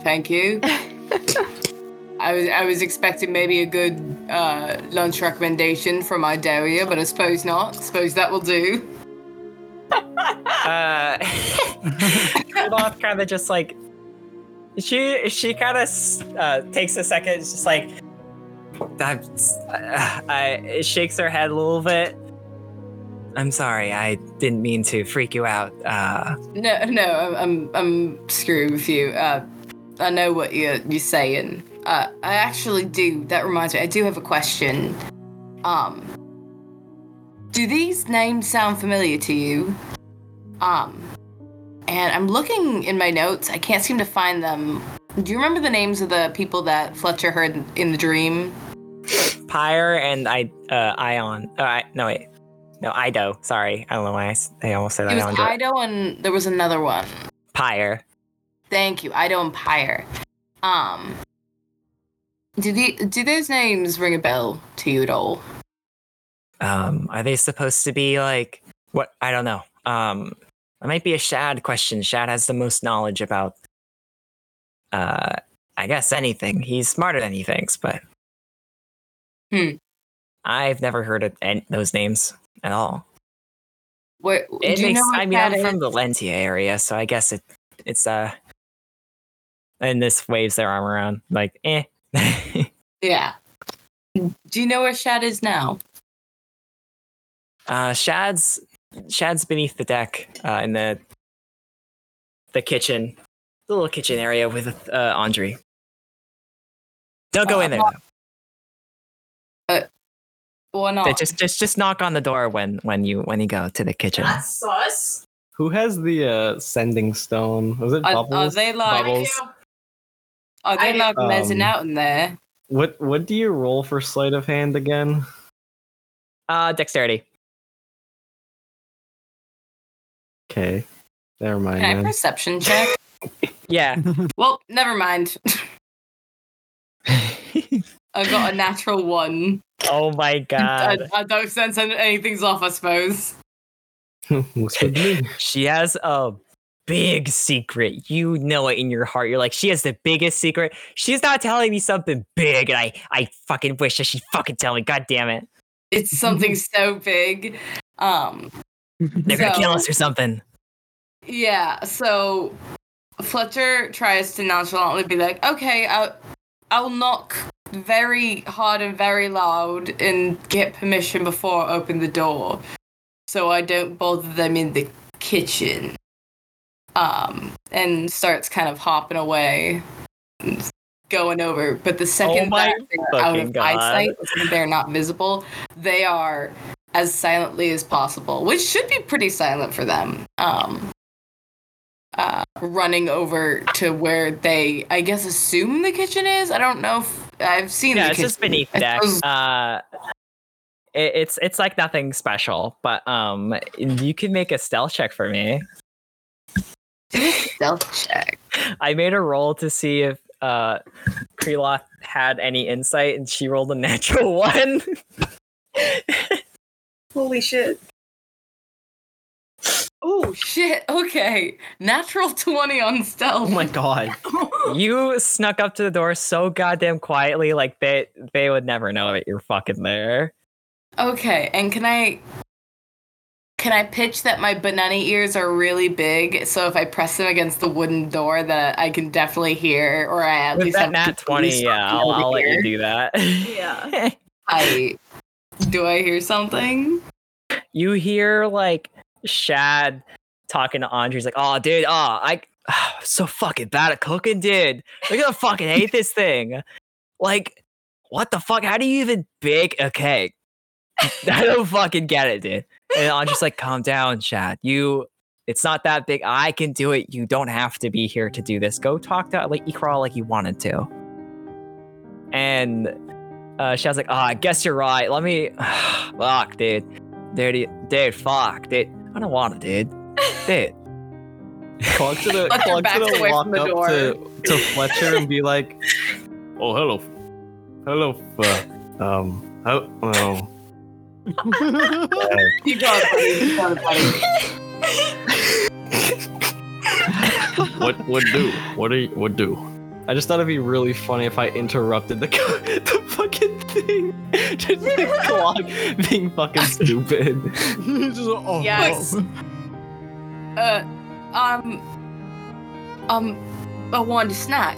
Thank you. I was I was expecting maybe a good uh, lunch recommendation from Idaria, but I suppose not. I suppose that will do. uh, Kreloth kind of just like she she kind of uh, takes a second, it's just like uh, I it shakes her head a little bit. I'm sorry, I didn't mean to freak you out. Uh, No, no, I'm I'm, I'm screwed with you. Uh, I know what you're you're saying. Uh, I actually do. That reminds me. I do have a question. Um, do these names sound familiar to you? Um, and I'm looking in my notes. I can't seem to find them. Do you remember the names of the people that Fletcher heard in the dream? Pyre and I uh, Ion. Uh, I, no wait, no Ido. Sorry, I don't know why I almost said It was Ion. Ido and there was another one. Pyre. Thank you, Ido and Pyre. Um, do the do those names ring a bell to you at all? Um, are they supposed to be like what? I don't know. Um, it might be a Shad question. Shad has the most knowledge about, uh, I guess anything. He's smarter than he thinks, but Hmm. I've never heard of any, those names at all. What It do you makes, know I mean, I'm from the Lentia area, so I guess it it's uh, and this waves their arm around like eh. Yeah. Do you know where Shad is now? Uh, Shad's Shad's beneath the deck, uh, in the the kitchen, the little kitchen area with uh, Andre. Don't go Uh, in there. not- though. Or They not? Just just just knock on the door when when you when you go to the kitchen. sus. Who has the uh, sending stone? Was it Are, Bubbles? are they like? Bubbles. Are they like mezzing Um, out in there? What what do you roll for sleight of hand again? Uh, dexterity. Okay, never mind. Can I then. perception check? Yeah. well, never mind. I got a natural one. oh my god. I don't sense anything's off, I suppose. What's with me? she has a big secret. You know it in your heart. You're like, she has the biggest secret. She's not telling me something big, and I I fucking wish that she'd fucking tell me. God damn it. It's something so big. Um, They're gonna kill us or something. yeah. So Fletcher tries to nonchalantly be like, "Okay, I'll, I'll knock very hard and very loud and get permission before I open the door, so I don't bother them in the kitchen." Um, and starts kind of hopping away, going over. But the second that they're out of God. eyesight, they're not visible, they are as silently as possible, which should be pretty silent for them. Um, uh, running over to where they, I guess, assume the kitchen is. I don't know if I've seen Yeah, the it's kitchen. just beneath deck. Uh, it, it's it's like nothing special, but um, you can make a stealth check for me. Stealth check. I made a roll to see if uh, Kreloth had any insight, and she rolled a natural one. Holy shit. Oh shit! Okay, natural twenty on stealth. Oh my god. you snuck up to the door so goddamn quietly, like they they would never know that you're fucking there. Okay, and can I can I pitch that my banana ears are really big, so if I press them against the wooden door, that I can definitely hear, or I at With least that have nat to twenty, yeah, I'll, I'll let you do that. Yeah. I do I hear something? you hear like Shad talking to Andre. He's like, "Oh, dude, oh, I so fucking bad at cooking, dude. Look at I fucking hate this thing. Like, what the fuck? How do you even bake a cake? I don't fucking get it, dude." And I'm just like, "Calm down, Shad. You." It's not that big. I can do it. You don't have to be here to do this. Go talk to like Ykral like you wanted to. And uh, Shad's like, "Oh, I guess you're right. Let me, fuck, dude, dude, dude, fuck, dude. I don't want to, dude, dude." Clog's gonna, Fletcher Clog's backs gonna away walk from the up door. to, to Fletcher and be like, "Oh, hello, hello, uh, um, hello, oh, You got it, buddy. You got it, buddy. what would do? What do you, what do?" I just thought it'd be really funny if I interrupted the the fucking thing, just the clock being fucking stupid. Just, oh, Yes. Uh, um, um, I want a snack.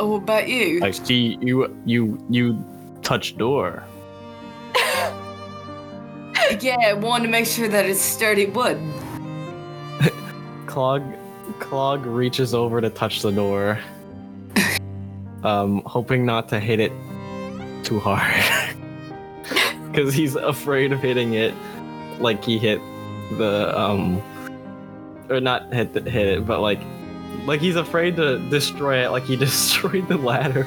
Oh, what about you? I see you, you, you touch door. Yeah, I want to make sure that it's sturdy wood. Clog, Clog reaches over to touch the door, um, hoping not to hit it too hard, because he's afraid of hitting it, like he hit the um, or not hit the, hit it, but like, like he's afraid to destroy it, like he destroyed the ladder.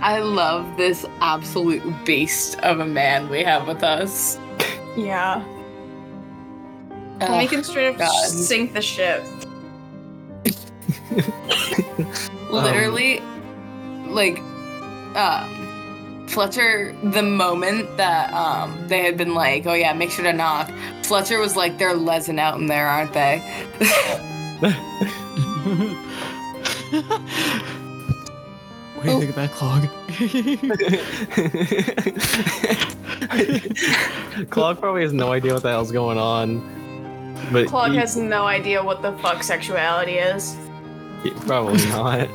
I love this absolute beast of a man we have with us. Yeah. Ugh, we can straight up God. sink the ship. literally like um Fletcher the moment that um they had been like, oh yeah, make sure to knock. Fletcher was like, they're lesing out in there, aren't they? What do you think of that clog? Clog probably has no idea what the hell's going on, but Clog he- has no idea what the fuck sexuality is. Probably not.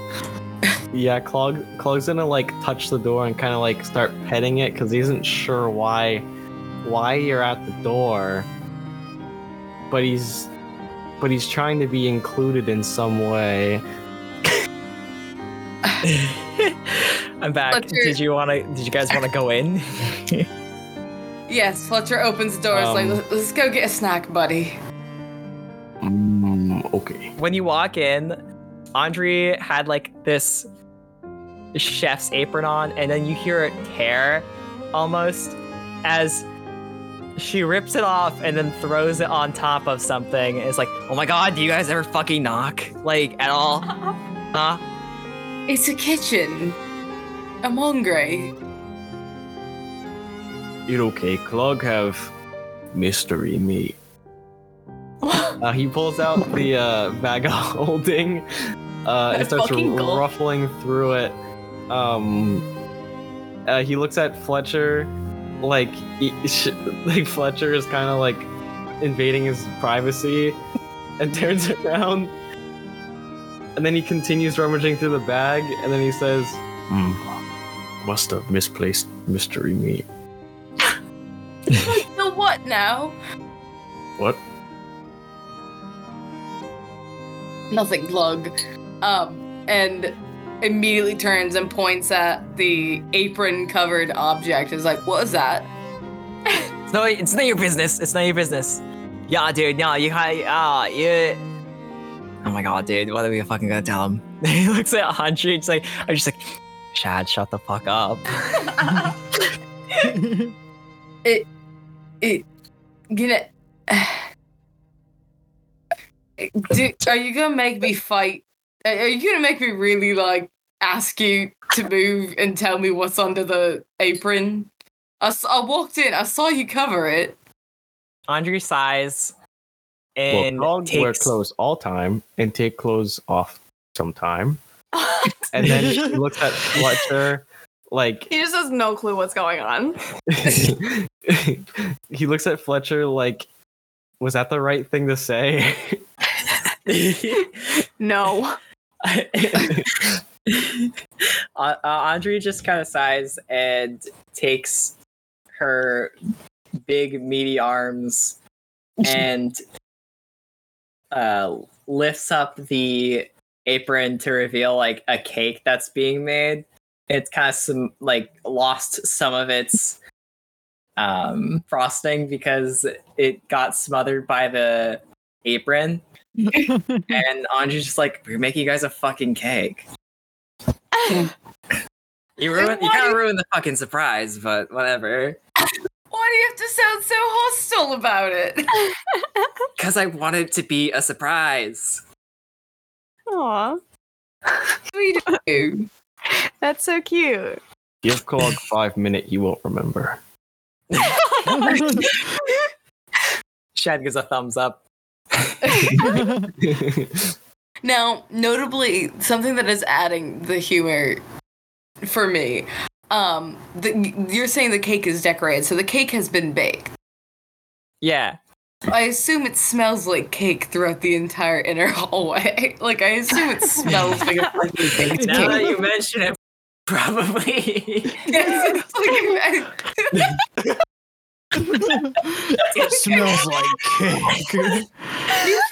yeah, Clog Clog's gonna like touch the door and kind of like start petting it because he isn't sure why why you're at the door, but he's but he's trying to be included in some way. I'm back. Fletcher- Did you want to? Did you guys want to go in? Yes, Fletcher opens the door. It's like, Um, "Let's- let's go get a snack, buddy. Mm, okay. when you walk in, Andre had like this chef's apron on, and then you hear it tear almost as she rips it off and then throws it on top of something. It's like, oh my god, do you guys ever fucking knock? Like, at all? Huh? It's a kitchen. I'm hungry. You're okay. Clog have mystery meat. Uh, he pulls out the uh, bag of holding uh, and starts ruffling through it. Um, uh, he looks at Fletcher like he, like Fletcher is kind of like invading his privacy and turns around. And then he continues rummaging through the bag, and then he says, "Hmm, must have misplaced mystery meat." the what now? What? Nothing, Glug. Um, and immediately turns and points at the apron covered object. Is like, what is that? It's no, it's not your business. It's not your business. Yeah, dude. No, you hi. Ah, you. Oh my god, dude. What are we fucking gonna tell him? he looks at Andre. It's like, I'm just like, Shad, shut the fuck up. it, it, you know. Do, are you gonna make me fight? Are are you gonna make me really like ask you to move and tell me what's under the apron? I walked in, I saw you cover it. Andre sighs and well, dog wear takes clothes all time and take clothes off sometime. and then she looks at Fletcher like He just has no clue what's going on. he looks at Fletcher like, was that the right thing to say? No. uh, uh, Andre just kind of sighs and takes her big meaty arms and uh, lifts up the apron to reveal like a cake that's being made. It's kind of some like lost some of its um, frosting because it got smothered by the apron. and Andre's just like, we're making you guys a fucking cake. You ruined, you kind of ruined the fucking surprise, but whatever. Why do you have to sound so hostile about it? Because I want it to be a surprise. Aw, we do. That's so cute. Give Clog five minute, you won't remember. Shad gives a thumbs up. Now, notably, something that is adding the humor for me. Um, the, you're saying the cake is decorated, so the cake has been baked. Yeah. I assume it smells like cake throughout the entire inner hallway. Like I assume it smells like a freshly baked Now that you mention it, probably. Yes, it's like- it smells like cake. You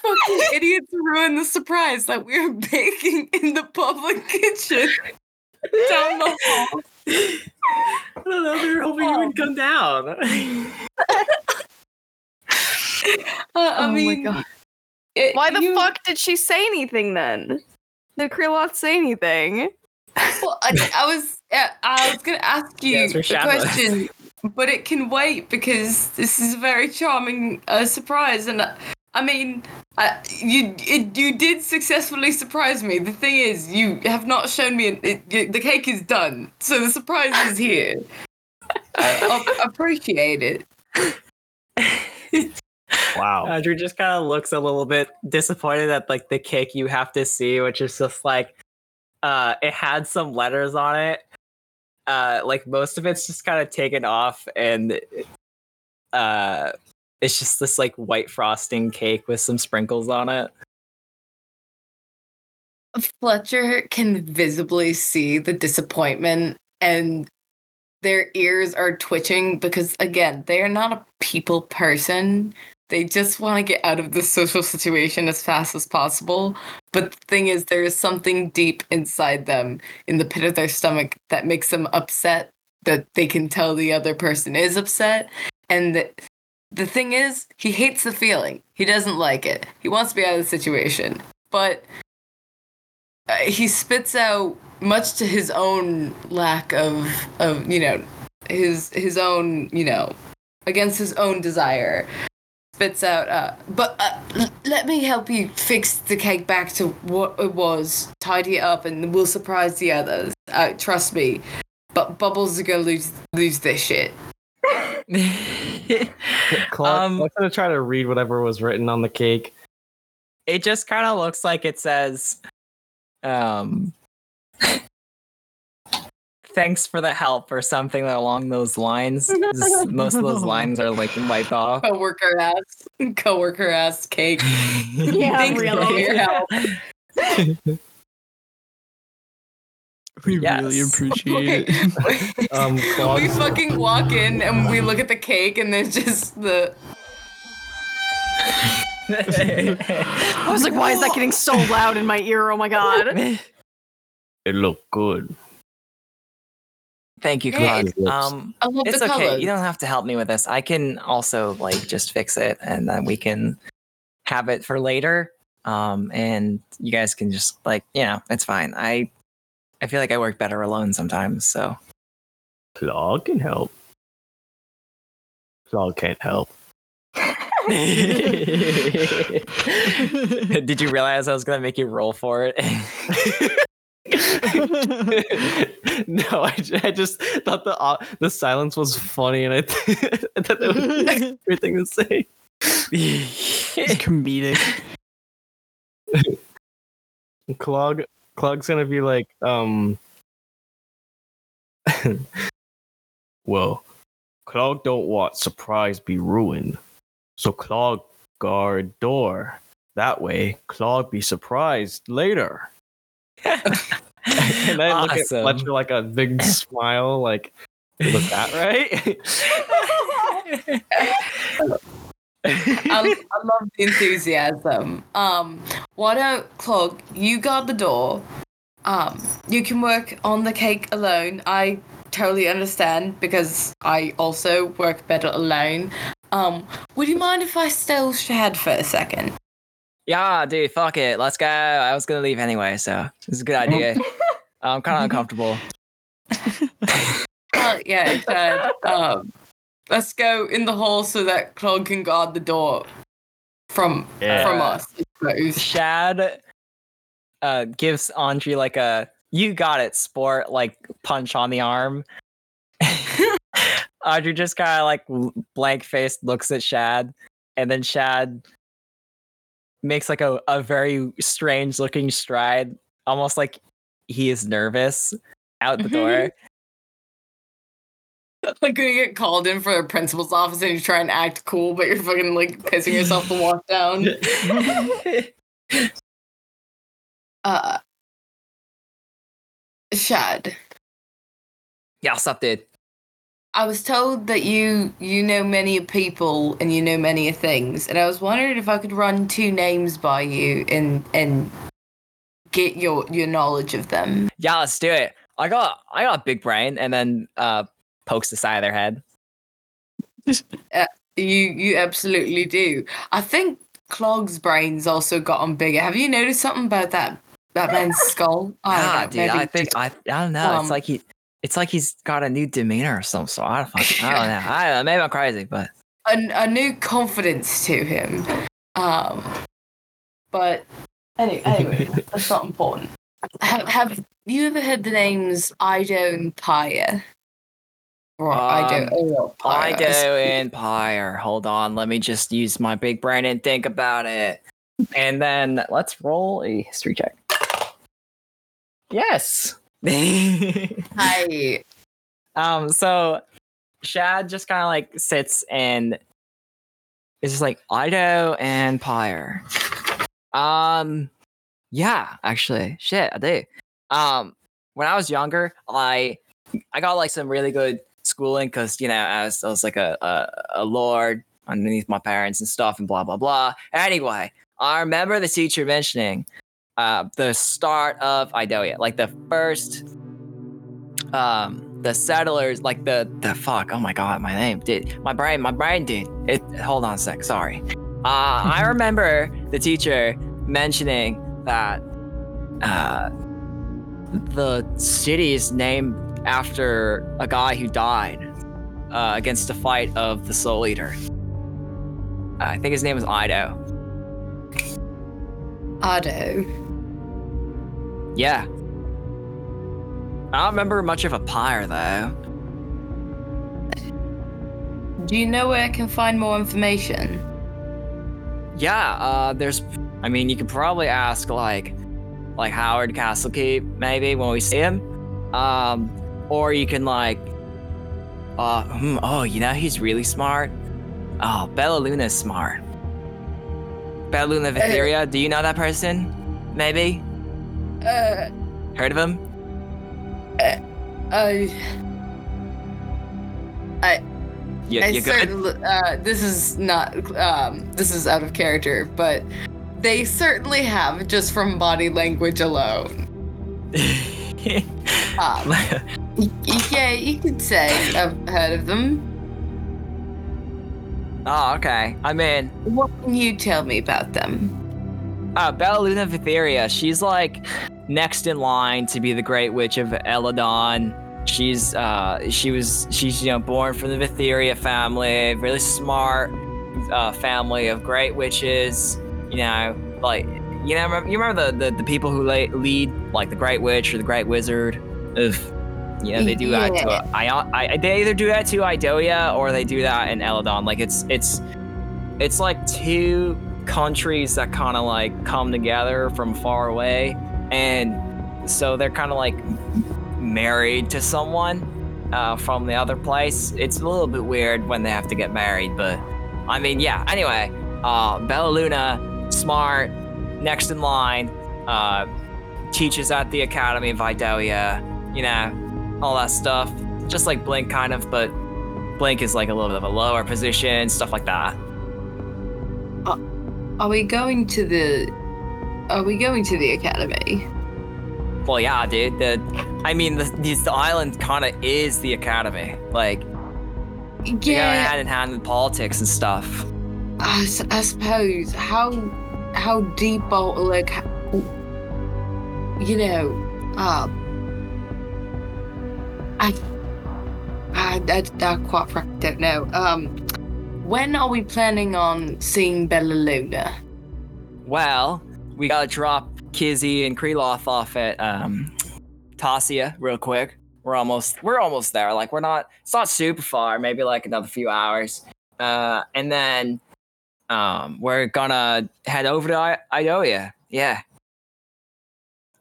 fucking idiots ruined the surprise that we were baking in the public kitchen down the hall. I don't know. They were hoping you would come down. Uh, I oh mean, my god. it- Why the you- fuck did she say anything then? Did Kreloth say anything? Well, I, I was uh, I was gonna ask you Yeah, it's for a question, but it can wait because this is a very charming uh, surprise, and uh, I mean, I, you it, you did successfully surprise me. The thing is, you have not shown me an, it, you- the cake is done, so the surprise is here. I, I appreciate it. Wow. Andrew just kind of looks a little bit disappointed at like the cake you have to see, which is just like uh it had some letters on it. Uh like most of it's just kind of taken off and uh it's just this like white frosting cake with some sprinkles on it. Fletcher can visibly see the disappointment and their ears are twitching because again, they are not a people person. They just want to get out of the social situation as fast as possible. But the thing is there is something deep inside them in the pit of their stomach that makes them upset that they can tell the other person is upset and that the thing is, he hates the feeling. He doesn't like it. He wants to be out of the situation. But uh, he spits out much to his own lack of of you know his his own you know against his own desire spits out uh but uh, l- let me help you fix the cake back to what it was. Tidy it up and we'll surprise the others. Uh, trust me. But bubbles are gonna lose lose this shit. Clog, Um, I'm gonna try to read whatever was written on the cake. it just kind of looks like it says um thanks for the help or something along those lines most of those lines are like wiped off coworker ass coworker ass cake Yeah, Thanks really. for your help. We Yes. really appreciate it. Um, we fucking walk in and we look at the cake and there's just the I was like, why is that getting so loud in my ear? Oh my god. it looked good. Thank you Claude. um it's okay colors. you don't have to help me with this i can also like just fix it and then we can have it for later um and you guys can just like you know it's fine i i feel like i work better alone sometimes so Clog can help. Clog can't help. Did you realize I was gonna make you roll for it? no, I, I just thought the uh, the silence was funny, and I, th- I thought that was weird thing to say. It's comedic. Clog Clog's gonna be like, um Well, Clog don't want surprise be ruined. So Clog guard door. That way, Clog be surprised later. and I look at Fletcher like a big smile, like, was that right? I, I love the enthusiasm. Um, why don't Clog? You guard the door. Um, you can work on the cake alone. I totally understand because I also work better alone. Um, would you mind if I stole Shad for a second? Yeah, dude, fuck it. Let's go. I was gonna leave anyway, so it's a good idea. I'm kind of uncomfortable. Uh, yeah, Shad. Um, let's go in the hall so that Clog can guard the door from Yeah. from us. Shad uh, gives Andre like a "you got it, sport" like punch on the arm. Andre just kind of like blank faced looks at Shad, and then Shad makes like a, a very strange looking stride, almost like he is nervous out the door. like when you get called in for the principal's office and you try and act cool, but you're fucking like pissing yourself to walk down. Uh, Shad, yeah, what's up, dude? I was told that you you know many people and you know many things, and I was wondering if I could run two names by you and and get your your knowledge of them. Yeah, let's do it. I got I got a big brain, and then uh pokes the side of their head. You you absolutely do. I think Clog's brain's also gotten bigger. Have you noticed something about that that man's skull? I don't Ah, know, dude, I think I I don't know. um, it's like he it's like he's got a new demeanor or some sort. I don't, fucking, I don't know. I don't know. Maybe I'm crazy, but a, a new confidence to him. Um, but anyway, anyway that's not important. Have, have you ever heard the names Ido and Pyre? Or Ido Um, or Pyre? Ido and Pyre. Hold on, let me just use my big brain and think about it. And then let's roll a history check. Yes. Hi. Um, so Shad just kind of like sits and is just like Ido and Pyre. Um, yeah, actually, shit, I do. Um, when I was younger, I I got like some really good schooling because you know I was, I was like a, a a lord underneath my parents and stuff and blah blah blah. Anyway, I remember the teacher mentioning uh, the start of Idoia, like the first um the settlers like the the fuck oh my god my name did my brain my brain dude it hold on a sec sorry. Uh i remember the teacher mentioning that uh the city is named after a guy who died uh, against the fight of the soul eater. I think his name was ido. Ido. Yeah i don't remember much of a pyre though Do you know where I can find more information? Yeah, uh, there's. I mean, you could probably ask like, like Howard Castlekeep maybe when we see him, um, or you can like, uh, hmm, oh, you know he's really smart. Oh, Bella Luna's smart. Bella Luna Vitheria, do you know that person? Maybe Uh, heard of him? uh, I You, I you good? certainly, uh, this is not, um, this is out of character, but they certainly have just from body language alone. Um, yeah, you could say I've heard of them. oh, okay. I mean, What can you tell me about them? Uh, Bella Luna Vitheria, she's like next in line to be the Great Witch of Eladon. She's uh she was she's you know born from the Vitheria family, really smart uh, family of great witches. You know, like you know you remember the, the the people who la- lead like the Great Witch or the Great Wizard of you know they do that to. I, I they either do that to Idoia or they do that in Eladon. Like it's it's it's like two countries that kind of like come together from far away, and so they're kind of like married to someone uh, from the other place. It's a little bit weird when they have to get married, but I mean, yeah. Anyway, uh, Bella Luna, smart, next in line, uh, teaches at the Academy of Vidalia, you know, all that stuff. Just like Blink, kind of, but Blink is like a little bit of a lower position, stuff like that. Are we going to the? Are we going to the academy? Well, yeah, dude. The, I mean, the, this the island kind of is the Academy. Like, they go Yeah, hand in hand with politics and stuff. I suppose. How how deep are like, you know, uh, I, I, I, I quite frankly don't know. Um, when are we planning on seeing Bella Luna? Well, we gotta drop Kizzy and Kreloth off at um, Tasia real quick. We're almost we're almost there. Like we're not it's not super far. Maybe like another few hours. Uh, and then um, we're gonna head over to I-. Yeah.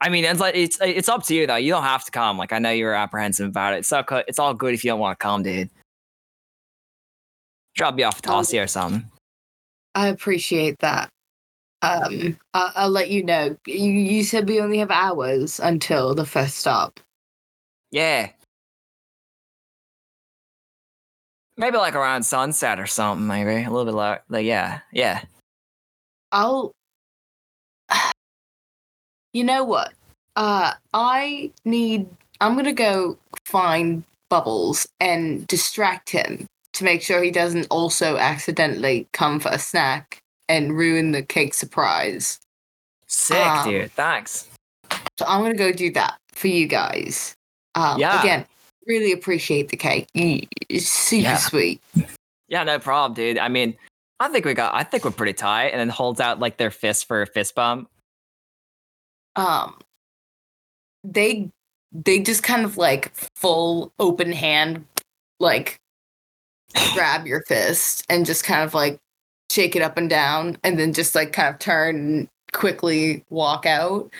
I mean, it's like it's it's up to you though. You don't have to come. Like I know you're apprehensive about it. It's all co- it's all good if you don't want to come, dude. Drop you off at Tasia or something. I appreciate that. Um, I, I'll let you know. You, you said we only have hours until the first stop. Yeah. Maybe like around sunset or something, maybe. A little bit like, like yeah, yeah. I'll. You know what? Uh, I need. I'm gonna go find Bubbles and distract him to make sure he doesn't also accidentally come for a snack and ruin the cake surprise. Sick, Um, dude. Thanks. So I'm gonna go do that for you guys. Um, Yeah. Again, really appreciate the cake. It's super Yeah. sweet. Yeah, no problem, dude. I mean, I think we got I think we're pretty tight and then holds out like their fist for a fist bump. um they they just kind of like full open hand like grab your fist and just kind of like shake it up and down and then just like kind of turn and quickly walk out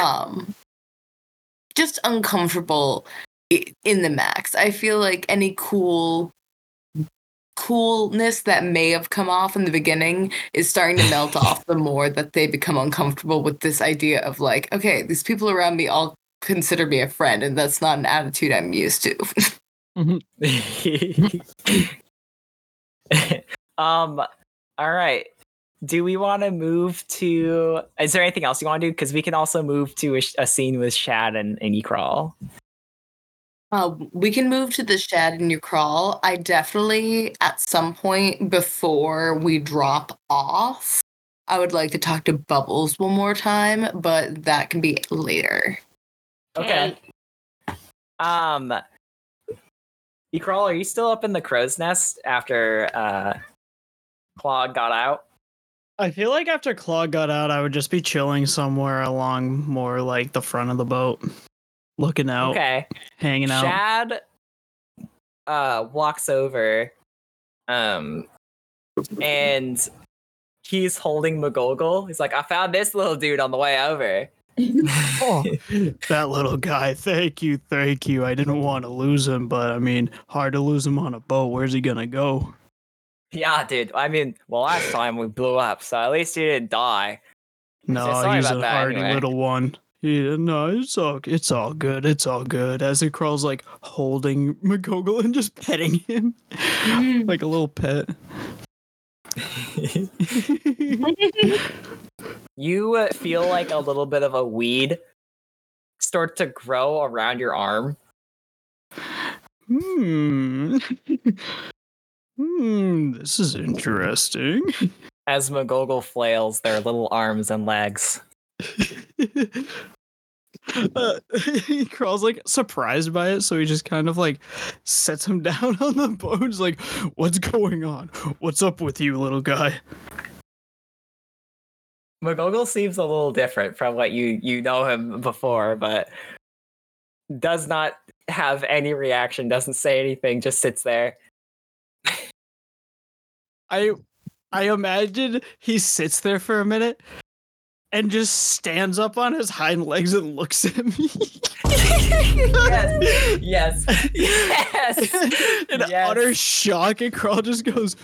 um just uncomfortable in the max i feel like any cool coolness that may have come off in the beginning is starting to melt off the more that they become uncomfortable with this idea of like, okay, these people around me all consider me a friend, and that's not an attitude I'm used to. um all right. Do we want to move to Is there anything else you want to do cuz we can also move to a, a scene with Shad and and Ykral. Uh, we can move to the shed and your crawl. I definitely, at some point before we drop off, I would like to talk to Bubbles one more time, but that can be later. Okay. Um Ykral, are you still up in the crow's nest after uh Clog got out? I feel like after Clog got out, I would just be chilling somewhere along more like the front of the boat, looking out, Okay. hanging out. Shad uh walks over um and he's holding McGoggle. He's like, I found this little dude on the way over. Oh, that little guy. Thank you, thank you. I didn't want to lose him, but I mean, hard to lose him on a boat. Where's he gonna go? Yeah, dude. I mean, well last time we blew up, so at least he didn't die. No, sorry he's a hardy anyway. little one. Yeah, no, it's all it's all good. It's all good. As it crawls, like holding McGoggle and just petting him mm. like a little pet. You uh, feel like a little bit of a weed start to grow around your arm. Hmm. hmm. This is interesting. as McGoggle flails their little arms and legs. uh, he crawls like surprised by it, so he just kind of like sets him down on the boat. He's like, "What's going on? What's up with you, little guy?" McGoggle seems a little different from what you you know him before, but does not have any reaction, doesn't say anything, just sits there. I I imagine he sits there for a minute and just stands up on his hind legs and looks at me. yes, yes, yes. In Yes. utter shock, and Crawl just goes,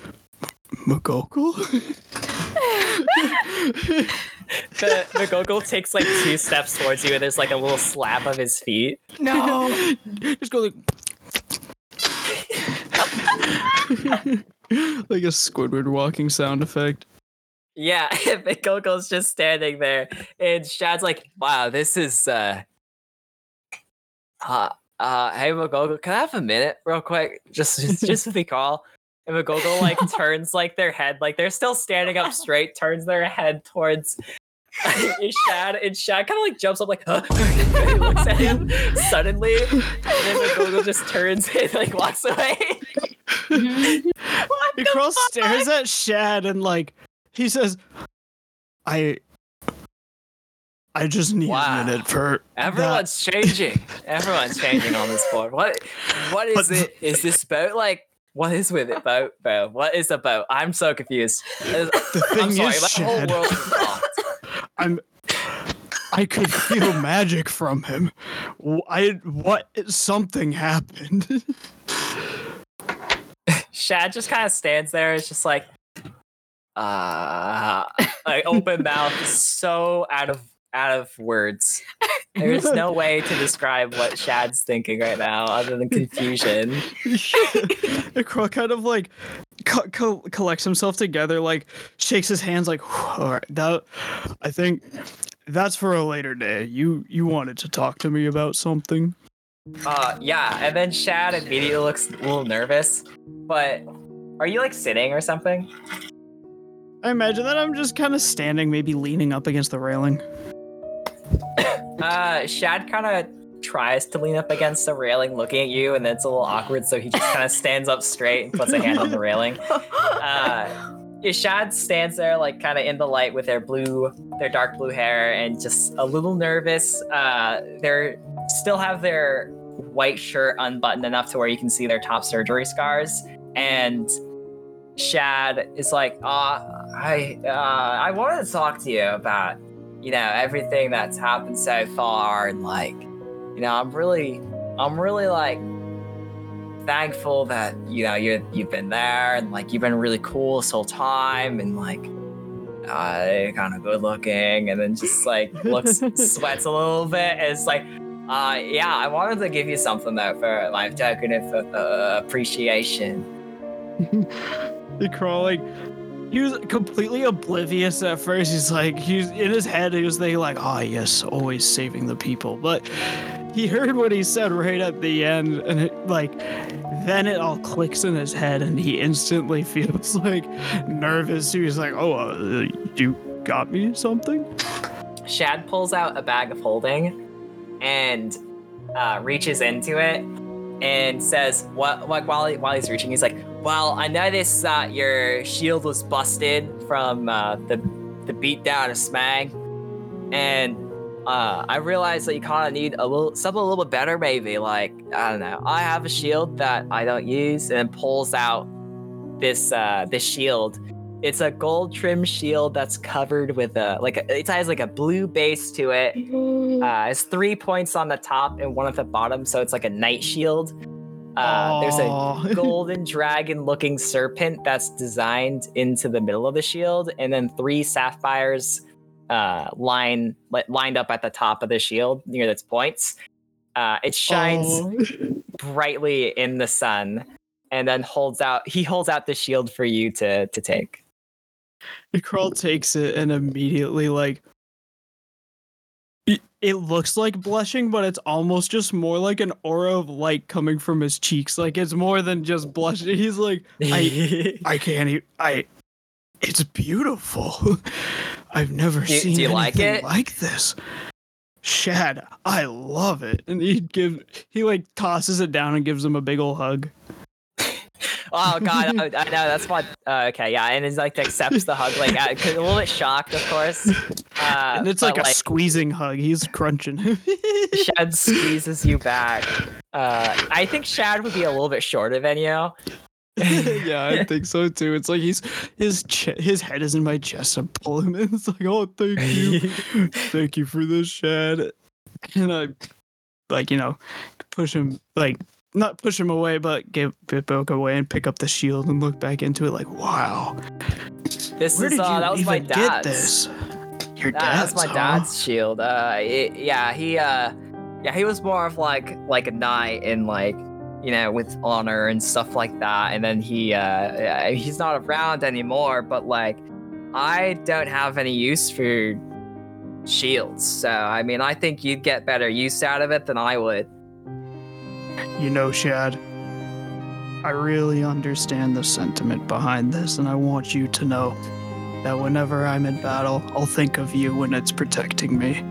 McGoggle? The McGoggle takes like two steps towards you, and there's like a little slap of his feet. no. just go like, like a Squidward walking sound effect. Yeah, McGoggle's just standing there, and Shad's like, "Wow, this is uh, uh, uh hey McGoggle, can I have a minute, real quick? Just, just, just with the call." And McGoggle like turns like their head, like they're still standing up straight, turns their head towards Shad, and Shad kind of like jumps up, like, huh? and he looks at him suddenly, and then McGoggle just turns and like walks away. And Crawl stares at Shad and like he says, "I, I just need Wow. a minute for Everyone's changing. Everyone's changing on this board. What what is But- it? Is this boat like what is with it, boat, bro? What is a boat? I'm so confused. Uh, The I'm thing sorry, is, my whole Shad, world is. I'm. I could feel magic from him. I what something happened. Shad just kind of stands there. It's just like, uh, like open mouth, so out of out of words. There's no way to describe what Shad's thinking right now, other than confusion. crow kind of like co- co- collects himself together, like shakes his hands, like, "All right, that I think that's for a later day. You you wanted to talk to me about something. Uh, yeah, and then Shad immediately looks a little nervous. But are you like sitting or something? I imagine that I'm just kind of standing, maybe leaning up against the railing. Uh, Shad kind of tries to lean up against the railing, looking at you, and then it's a little awkward, so he just kind of stands up straight and puts a hand on the railing. Uh, yeah, Shad stands there, like kind of in the light with their blue, their dark blue hair, and just a little nervous. Uh, they're still have their white shirt unbuttoned enough to where you can see their top surgery scars, and Shad is like, uh, I, uh, I wanted to talk to you about, you know, everything that's happened so far, and like, you know, I'm really, I'm really like thankful that you know you're you've been there and like you've been really cool this whole time and like uh kind of good looking and then just like looks sweats a little bit. And it's like uh yeah i wanted to give you something though for my token of uh, appreciation. The crow like he was completely oblivious at first. He's like he's in his head. He was thinking like, "Oh yes, always saving the people." But he heard what he said right at the end, and it, like then it all clicks in his head, and he instantly feels like nervous. He was like, "Oh, uh, you got me something." Shad pulls out a bag of holding and uh, reaches into it and says, "What?" Like while he, while he's reaching, he's like, "Well, I noticed that your shield was busted from uh, the the beatdown of Smag, and uh, I realized that you kind of need a little something a little bit better, maybe. Like I don't know. I have a shield that I don't use, and pulls out this uh, this shield." It's a gold trim shield that's covered with a like a, it has like a blue base to it. Uh, it's three points on the top and one at the bottom, so it's like a knight shield. Uh, there's a golden dragon looking serpent that's designed into the middle of the shield, and then three sapphires uh, line li- lined up at the top of the shield near its points. Uh, it shines Oh. brightly in the sun, and then holds out. He holds out the shield for you to to take. The crawl takes it and immediately like it, looks like blushing, but it's almost just more like an aura of light coming from his cheeks. Like it's more than just blushing. He's like, I I can't even I it's beautiful. I've never Do seen do you like anything it? like this. Shad, I love it. And he give he like tosses it down and gives him a big ol' hug. Oh god, I, I know that's what. Uh, okay, yeah, and he's like accepts the hug, like uh, a little bit shocked, of course. Uh, and it's like a squeezing hug. He's crunching. Shad squeezes you back. Uh, I think Shad would be a little bit shorter than you. yeah, I think so too. It's like he's his che- his head is in my chest. I pull him in. It's like, oh, thank you, thank you for this, Shad. And I, like, you know, push him, like, not push him away, but give Bitboke away and pick up the shield and look back into it. Like, wow, This where is did uh, you that was my even get this? Your That- dad's, that's my huh? dad's shield. Uh, it- yeah, he uh, yeah, he was more of like like a knight in like you know with honor and stuff like that. And then he uh, he's not around anymore. But like, I don't have any use for shields. So I mean, I think you'd get better use out of it than I would. You know, Shad, I really understand the sentiment behind this, and I want you to know that whenever I'm in battle, I'll think of you when it's protecting me.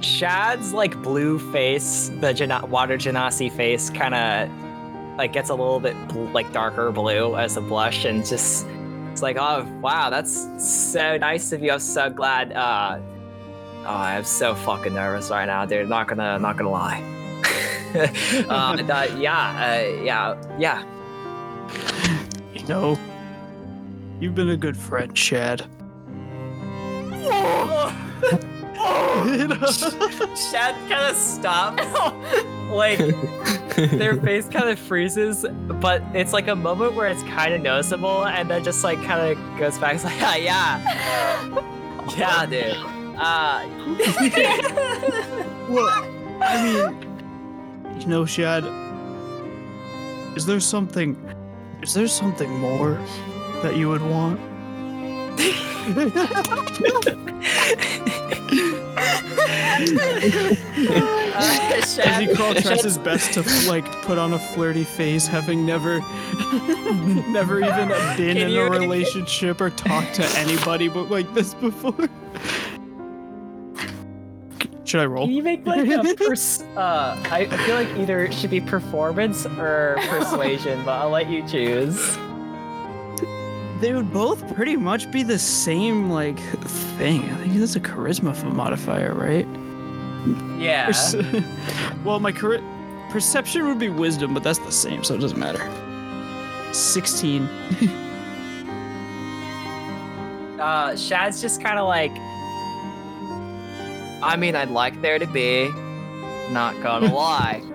Shad's like blue face, the Jana- water genasi face, kind of like gets a little bit bl- like darker blue as a blush, and just it's like, oh wow, that's so nice of you. I'm so glad. Uh, oh, I'm so fucking nervous right now, dude. Not gonna, not gonna lie. Uh, and, uh, yeah, uh, yeah, yeah. You know, you've been a good friend, Shad. Shad kind of stops. like their face kind of freezes, but it's like a moment where it's kind of noticeable, and then just like kind of goes back. It's like, yeah, yeah, yeah, dude. Uh, What? I mean, you know, Shad, is there something, is there something more that you would want? uh, As he crawl tries his best to like put on a flirty face, having never, never even been Can in you- a relationship or talked to anybody but like this before. Should I roll? Can you make like a pers- uh I, I feel like either it should be performance or persuasion, but I'll let you choose. They would both pretty much be the same like thing. I think that's a charisma modifier, right? Yeah. Perce- well, my chari- perception would be wisdom, but that's the same, so it doesn't matter. Sixteen. Uh Shad's just kinda like I mean I'd like there to be. Not gonna lie.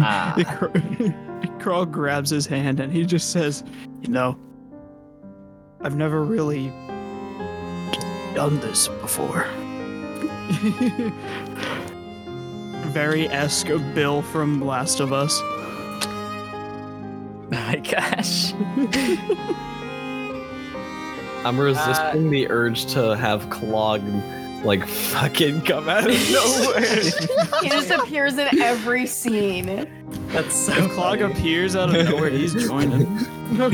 Ah. Carl grabs his hand and he just says, "You know, I've never really done this before." Very esque of Bill from Last of Us. My gosh. I'm resisting the urge to have Clog like fucking come out of nowhere. he just appears in every scene. That's so If Clog appears out of nowhere, he's joining. oh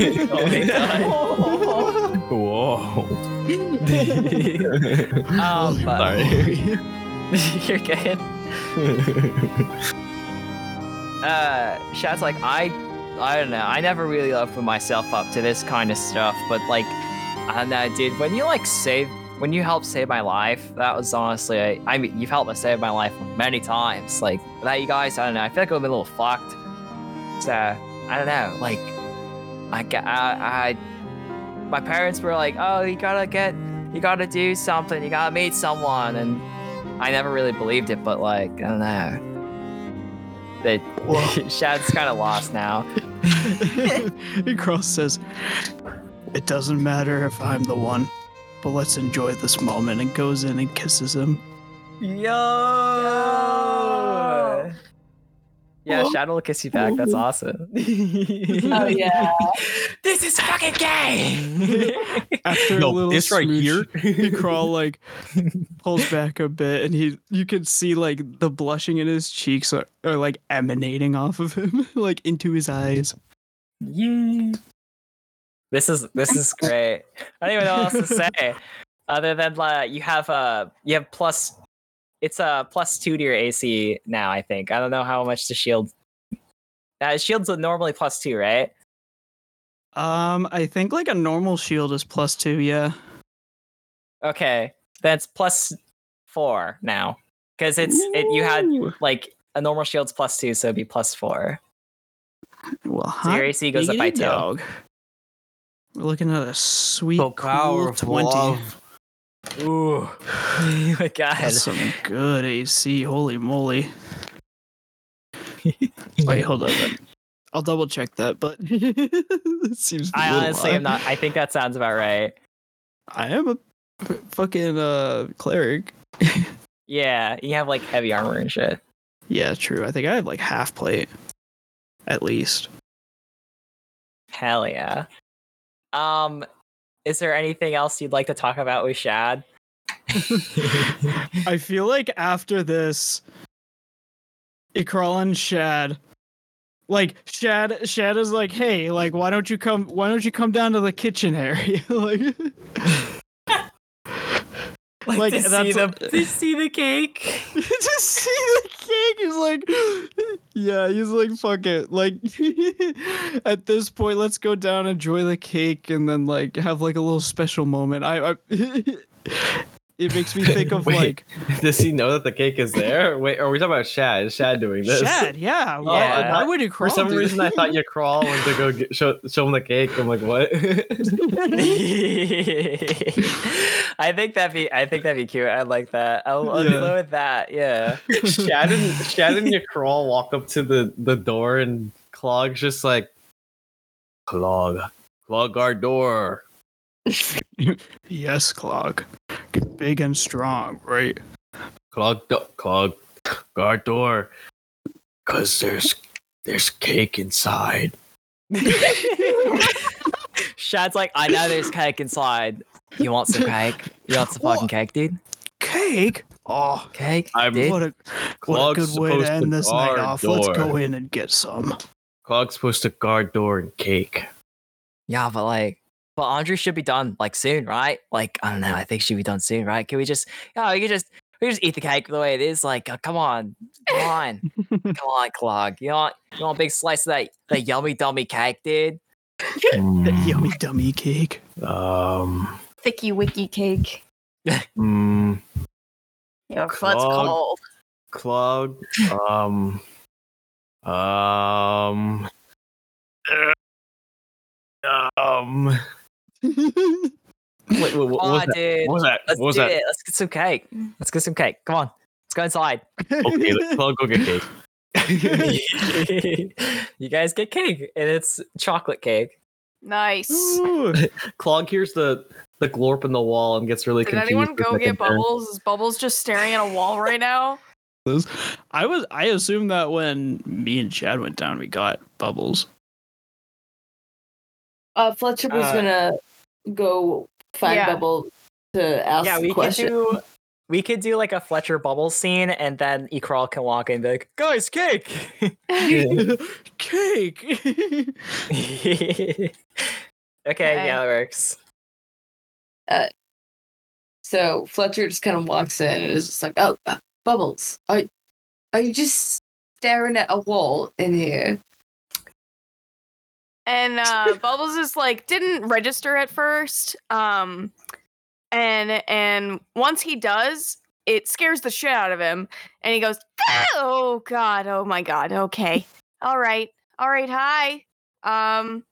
my god. Whoa. Um, but- Sorry. You're good. uh, Shad's like, I, I don't know. I never really opened myself up to this kind of stuff, but like, I don't know, dude. When you like save, when you helped save my life, that was honestly, I, I mean, you've helped me save my life many times. Like, without you guys, I don't know. I feel like I'm a little fucked. So I don't know. Like, I, I, I, my parents were like, oh, you gotta get, you gotta do something. You gotta meet someone, and I never really believed it, but like, I don't know. That Shad's kind of lost now. Cross says, It doesn't matter if I'm the one, but let's enjoy this moment, and goes in and kisses him. Yo! Yeah, Shadow will kiss you back. That's awesome. Oh yeah. this is fucking gay! After a No, little this right here. he crawl like pulls back a bit, and he you can see like the blushing in his cheeks are, are like emanating off of him, like into his eyes. Yeah. This is this is great. I don't even know what else to say, other than uh, you have uh you have plus. It's a uh, plus two to your AC now. I think I don't know how much the shield. Uh, shields are normally plus two, right? Um, I think like a normal shield is plus two. Yeah. Okay, that's plus four now because it's it. You had like a normal shield's plus two, so it'd be plus four. Well, So your AC goes up by two. dog. We're looking at a sweet The power cool of 20. love. Ooh. oh my god. That's some good AC. Holy moly. Wait, hold on. I'll double check that, but it seems. I a little honestly high. am not. I think that sounds about right. I am a f- fucking uh cleric. Yeah, you have like heavy armor and shit. Yeah, true. I think I have like half plate, at least. Hell yeah. Um, is there anything else you'd like to talk about with Shad? I feel like after this, Ykral and Shad, like Shad, Shad is like, hey, like, why don't you come? Why don't you come down to the kitchen area? like, like to see the to see the cake. to see the cake. He's like, yeah, he's like, fuck it. Like, at this point, let's go down, enjoy the cake, and then like have like a little special moment. I, I it makes me think of Wait, like Does he know that the cake is there? Wait, are we talking about Shad? Is Shad doing this? Shad. Yeah, why, Yeah. why would you crawl? For some reason, that? I thought you crawl went to go get, show, show him the cake. I'm like, what? I think that'd be. I think that'd be cute. I like that. I'll, I'll Yeah. go with that. Yeah. Shad and Shad and Ykral walk up to the the door, and Clog's just like, Clog, Clog our door. yes, Clog. Get big and strong, right? Clog, do- Clog, guard door. Cause there's there's cake inside. Shad's like, I know there's cake inside. You want some cake? You want some fucking cake, dude? Cake. Oh, Cake, I'm- dude. what a what a good way supposed to to end this night guard off. Let's go in and get some. Clog's supposed to guard door and cake. Yeah, but like, but Andre should be done like soon, right? Like, I don't know. I think it should be done soon, right? Can we just, oh, we can just, we just eat the cake the way it is. Like, uh, come on, come on, come on, Clog. You want, you want a big slice of that, that yummy dummy cake, dude? The Mm, yummy dummy cake. um. Thicky wicky cake. Mm, Your foot's Clog. cold. Clog. Um. Um. Um. Wait, wait, what, what Come was that? dude. What was that? Let's What was do that? it. Let's get some cake. Let's get some cake. Come on. Let's go inside. Okay, let Clog go get cake. you guys get cake, and it's chocolate cake. Nice. Ooh. Clog hears the the glorp in the wall and gets really Did confused. anyone go get there. Bubbles? Is Bubbles just staring at a wall right now? I was I assumed that when me and Shad went down, we got bubbles. Uh, Fletcher was Uh, gonna go find Yeah. Bubble to ask yeah, the we question. could do we could do like a Fletcher bubble scene, and then Ykral can walk in and be like, "Guys, cake." Cake. okay, Okay. yeah, that works. So Fletcher just kind of walks in and is just like, "Oh, uh, Bubbles, are are you just staring at a wall in here?" And uh, Bubbles is like didn't register at first. Um, and and once he does, it scares the shit out of him, and he goes, "Oh God! Oh my God! Okay, all right, all right. Hi. Um,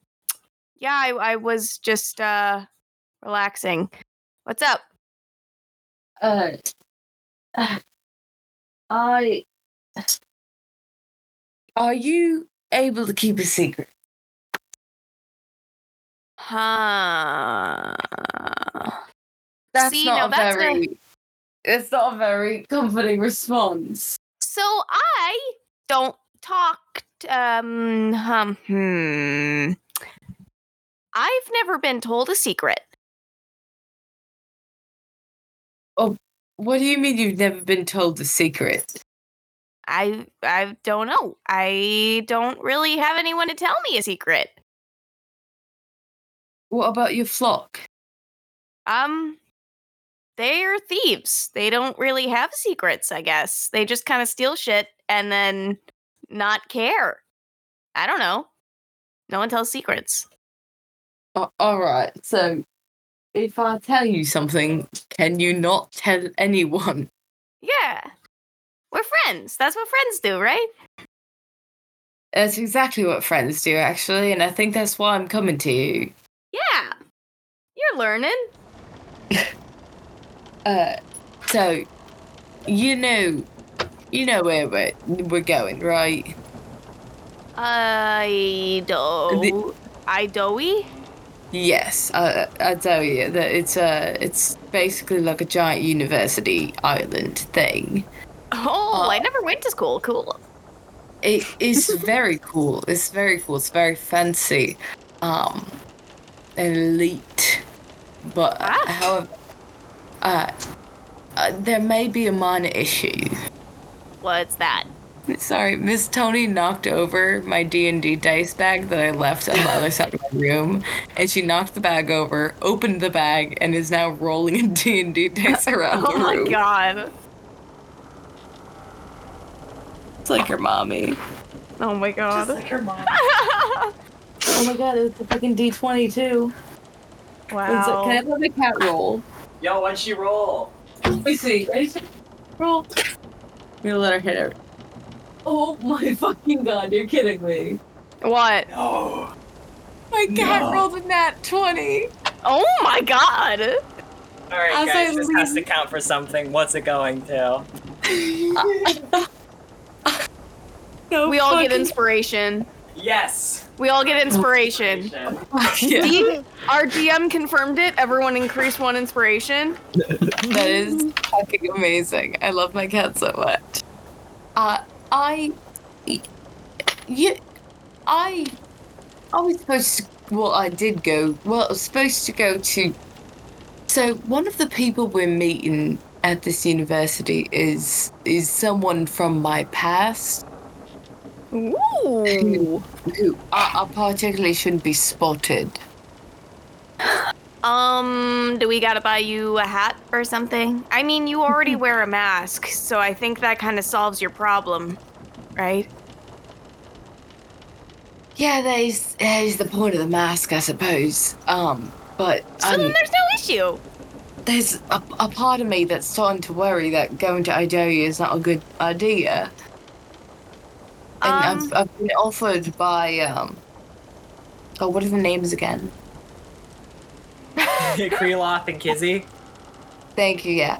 yeah, I, I was just uh relaxing. What's up? Uh, uh, I are you able to keep a secret? Huh? That's See, not now a a- very. It's not a very comforting response. So I don't talk. um, um, hmm. I've never been told a secret. Oh, what do you mean you've never been told the secret? I I don't know. I don't really have anyone to tell me a secret. What about your flock? Um, they're thieves. They don't really have secrets. I guess they just kind of steal shit and then not care. I don't know. No one tells secrets. A- all right. So, if I tell you something, can you not tell anyone? Yeah, we're friends. That's what friends do, right? That's exactly what friends do, actually, and I think that's why I'm coming to you. Yeah. You're learning. Uh, so, you know, you know where we're, we're going, right? I do. I do. Yes, I, I tell you that it's a, it's basically like a giant university island thing. Oh, I never went to school. Cool. It is very cool. It's very cool. It's very fancy, um, elite. But uh, however, uh, uh, there may be a minor issue. What's that? Sorry, Miss Tony knocked over my D and D dice bag that I left on the other side of my room, and she knocked the bag over, opened the bag, and is now rolling a D and D dice around Oh the my god. It's like your mommy. Oh my god. It's like your mom. Oh my god, it's a fucking D twenty too. Wow. Can I have a cat roll? Yo, what'd she roll? Let me see. Ready? Roll. I'm gonna let her hit it. Oh my fucking god, you're kidding me. What? No. My cat No. rolled a nat 20. Oh my god. All right, guys, I this has to count for something. What's it going to? No we all get fucking- inspiration. Yes. We all get inspiration. D- our DM confirmed it. Everyone increased one inspiration. That is fucking amazing. I love my cat so much. Uh, I, yeah, I, I was supposed to. Well, I did go. Well, I was supposed to go to. So one of the people we're meeting at this university is is someone from my past. Ooh. Who I, I particularly shouldn't be spotted. Um, do we gotta buy you a hat or something? I mean, you already wear a mask, so I think that kind of solves your problem, right? Yeah, that is that is the point of the mask, I suppose. Um, but So um, then there's no issue. there's a, a part of me that's starting to worry that going to Idoia is not a good idea. And Um, I've, I've been offered by um. Oh, what are the names again? Kreloth and Kizzy. Thank you. Yeah.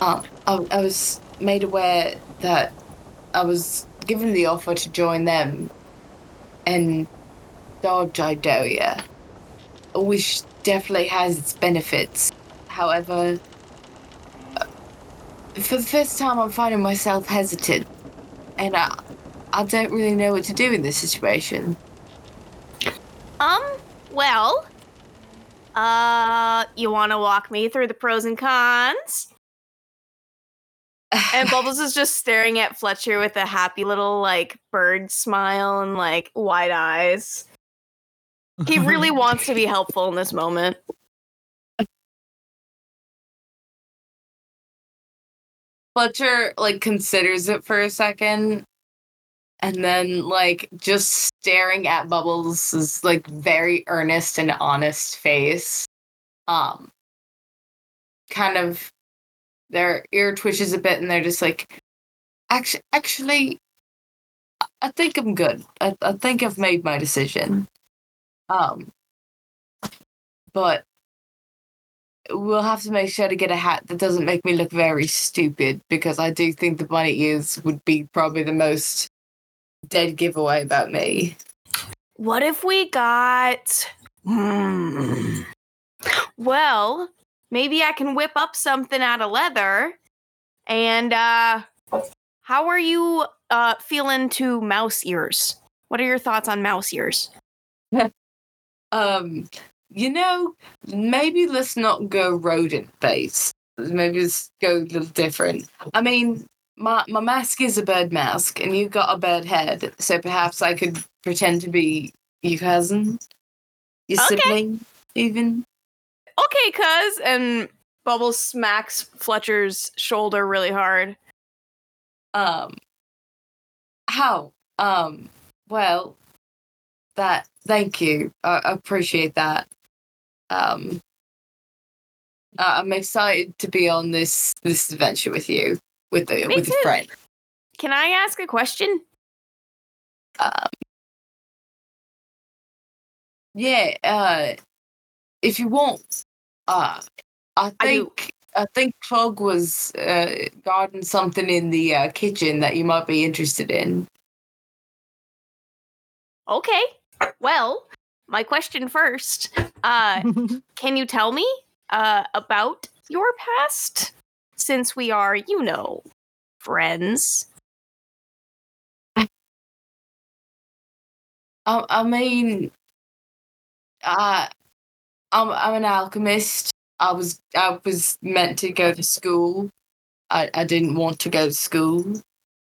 Um, I, I was made aware that I was given the offer to join them and dodge which definitely has its benefits. However, uh, for the first time, I'm finding myself hesitant, and I, I don't really know what to do in this situation. Um, well, uh, you want to walk me through the pros and cons? and Bubbles is just staring at Fletcher with a happy little like bird smile and like wide eyes. He really wants to be helpful in this moment. Fletcher like considers it for a second and then like just staring at Bubbles' like very earnest and honest face. Um kind of their ear twitches a bit and they're just like actually actually I- think I'm good. I, I think I've made my decision. Um but we'll have to make sure to get a hat that doesn't make me look very stupid because I do think the bunny ears would be probably the most dead giveaway about me. What if we got. Hmm. Well, maybe I can whip up something out of leather. And, uh, how are you uh, feeling to mouse ears? What are your thoughts on mouse ears? Um, you know, maybe let's not go rodent based. Maybe let's go a little different. I mean, my my mask is a bird mask, and you've got a bird head, so perhaps I could pretend to be your cousin, your Okay. sibling, even. Okay, cuz. And Bubbles smacks Fletcher's shoulder really hard. Um, how? Um, well, that. Thank you. I, I appreciate that. Um, I- I'm excited to be on this this adventure with you, with the Me with a too. friend. Can I ask a question? Um, yeah, uh, if you want, uh, I I think I, think Clog was uh, guarding something in the uh, kitchen that you might be interested in. Okay. Well, my question first. Uh, can you tell me uh, about your past? Since we are, you know, friends. I, I mean, uh, I'm I'm an alchemist. I was I was meant to go to school. I, I didn't want to go to school,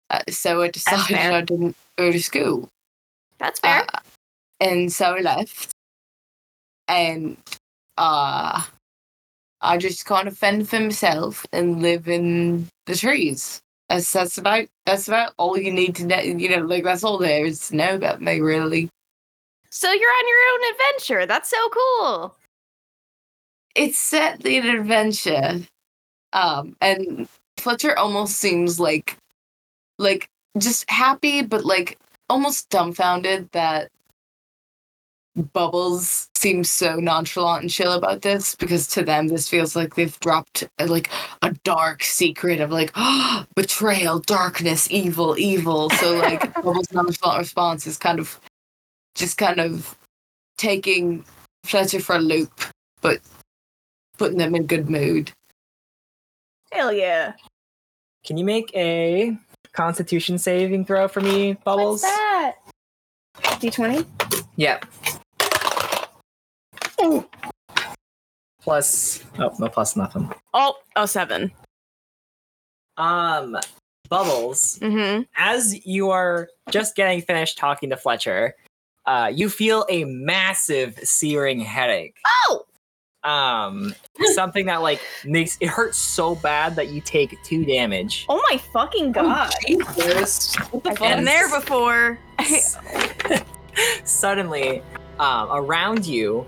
uh, so I decided. I didn't go to school. That's fair. Uh, and so I left, and uh, I just kind of fend for myself and live in the trees. That's that's about that's about all you need to know. You know, like that's all there is to know about me, really. so you're on your own adventure. That's so cool. It's certainly an adventure, um, and Fletcher almost seems like, like just happy, but like almost dumbfounded that Bubbles seems so nonchalant and chill about this because to them this feels like they've dropped uh, like a dark secret of like betrayal, darkness, evil, evil. So like Bubbles' nonchalant response is kind of just kind of taking Fletcher for a loop, but putting them in good mood. Hell yeah. Can you make a Constitution saving throw for me, Bubbles? that? D20? Yep. Plus, oh no, plus nothing. Oh, oh, seven. Um, Bubbles. Mm-hmm. As you are just getting finished talking to Fletcher, uh, you feel a massive searing headache. Oh! Um, something that like makes it hurts so bad that you take two damage. Oh my fucking god. Jesus. I've been there before. Suddenly, um, around you,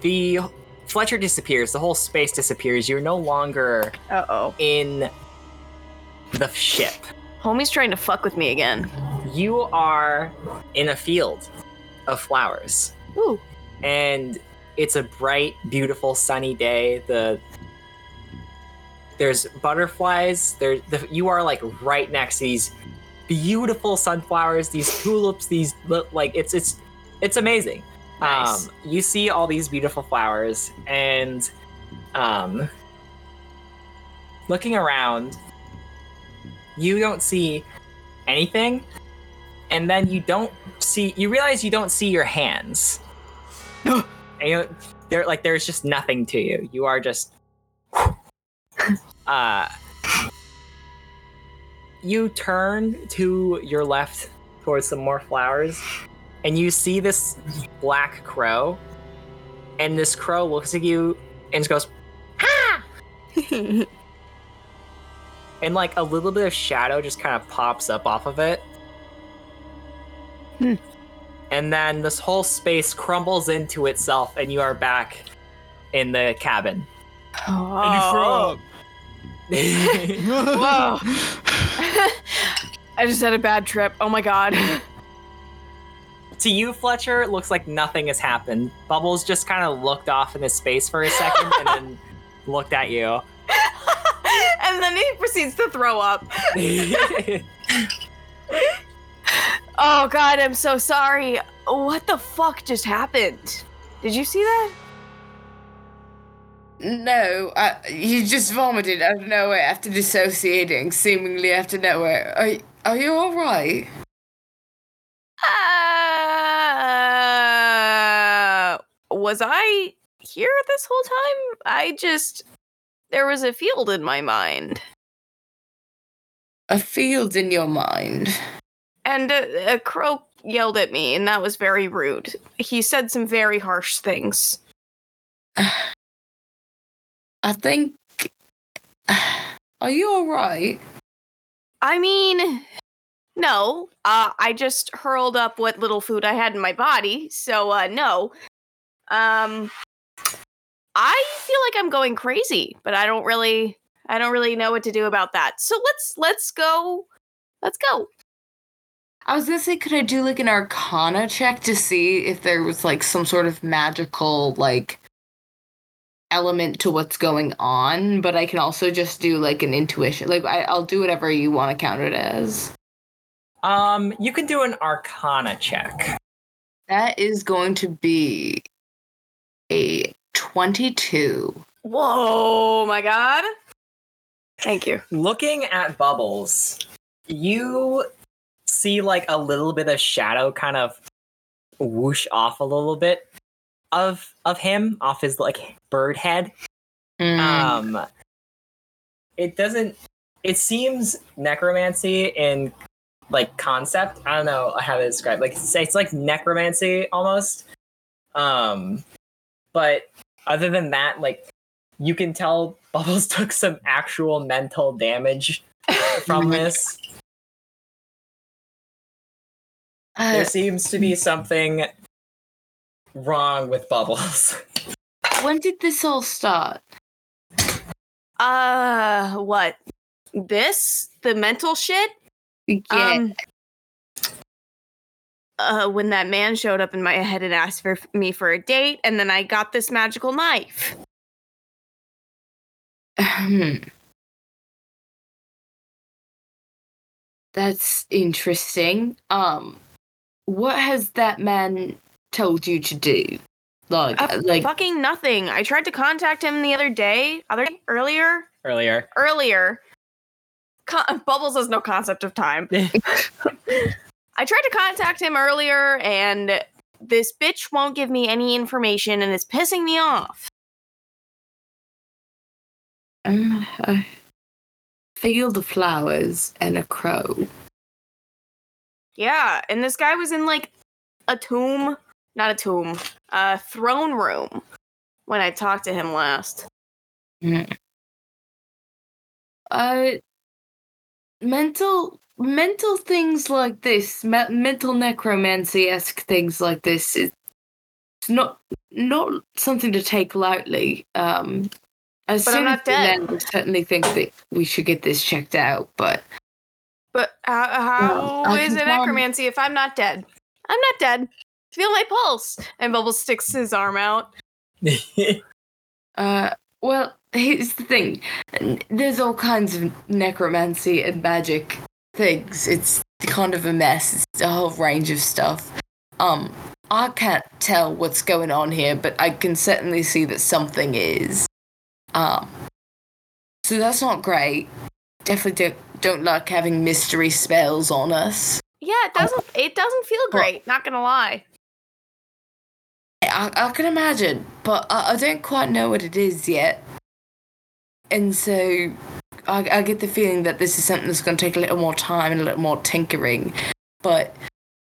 the Fletcher disappears. The whole space disappears. You're no longer Uh oh. in the ship. Homie's trying to fuck with me again. You are in a field of flowers. Ooh. and it's a bright, beautiful, sunny day. The there's butterflies. There, the, you are like right next to these beautiful sunflowers, these tulips, these like it's it's it's amazing. Nice. Um, you see all these beautiful flowers, and um, looking around, you don't see anything, and then you don't see. You realize you don't see your hands. and you, there, like, there's just nothing to you. You are just. uh, you turn to your left towards some more flowers, and you see this black crow. And this crow looks at you and just goes, "Ha!" and like a little bit of shadow just kind of pops up off of it. Hmm. And then this whole space crumbles into itself, and you are back in the cabin. Oh. Whoa. I just had a bad trip. Oh my god. To you, Fletcher, it looks like nothing has happened. Bubbles just kind of looked off into space for a second and then looked at you. and then he proceeds to throw up. Oh god, I'm so sorry. What the fuck just happened? Did you see that? No, I, you just vomited out of nowhere after dissociating, seemingly out of nowhere. Are, are you alright? Uh, was I here this whole time? I just there was a field in my mind, A field in your mind. and a, a crow yelled at me, and that was very rude. He said some very harsh things. I think. Are you alright? I mean, no. Uh, I just hurled up what little food I had in my body, so uh, no. Um, I feel like I'm going crazy, but I don't really, I don't really know what to do about that. So let's let's go, let's go. I was gonna say, could I do like an Arcana check to see if there was like some sort of magical like element to what's going on? But I can also just do like an intuition. Like I, I'll do whatever you want to count it as. Um, you can do an Arcana check. That is going to be a twenty-two. Whoa, my god. Thank you. Looking at Bubbles, you see like a little bit of shadow kind of whoosh off a little bit of of him off his like bird head. Mm. Um it doesn't it seems necromancy in like concept. I don't know how to describe. Like it's, it's like necromancy almost. Um but other than that, like you can tell Bubbles took some actual mental damage from this. Uh, There seems to be something wrong with Bubbles. when did this all start? Uh, what? This? The mental shit? Yeah. Um, uh, when that man showed up in my head and asked for me for a date, and then I got this magical knife. Hmm. That's interesting. Um, what has that man told you to do? Like, Uh, like fucking nothing. I tried to contact him the other day, other earlier, Earlier. earlier. Con- Bubbles has no concept of time. I tried to contact him earlier, and this bitch won't give me any information, and it's pissing me off. um, a field of flowers and a crow. Yeah, and this guy was in like a tomb, not a tomb, a throne room when I talked to him last. Uh, mental mental things like this, me- mental necromancy esque things like this, is it's not not something to take lightly. Um, as But I'm soon not as we dead. land, I certainly think that we should get this checked out. But But how, how Well, is it necromancy if I'm not dead? I'm not dead. Feel my pulse. And Bubble sticks his arm out. Uh, well, here's the thing. There's all kinds of necromancy and magic things. It's kind of a mess. It's a whole range of stuff. Um, I can't tell what's going on here, but I can certainly see that something is. Um, so that's not great. Definitely don't, don't like having mystery spells on us. Yeah, it doesn't it doesn't feel great, not gonna lie. I, I can imagine, but I, I don't quite know what it is yet. And so I, I get the feeling that this is something that's going to take a little more time and a little more tinkering. But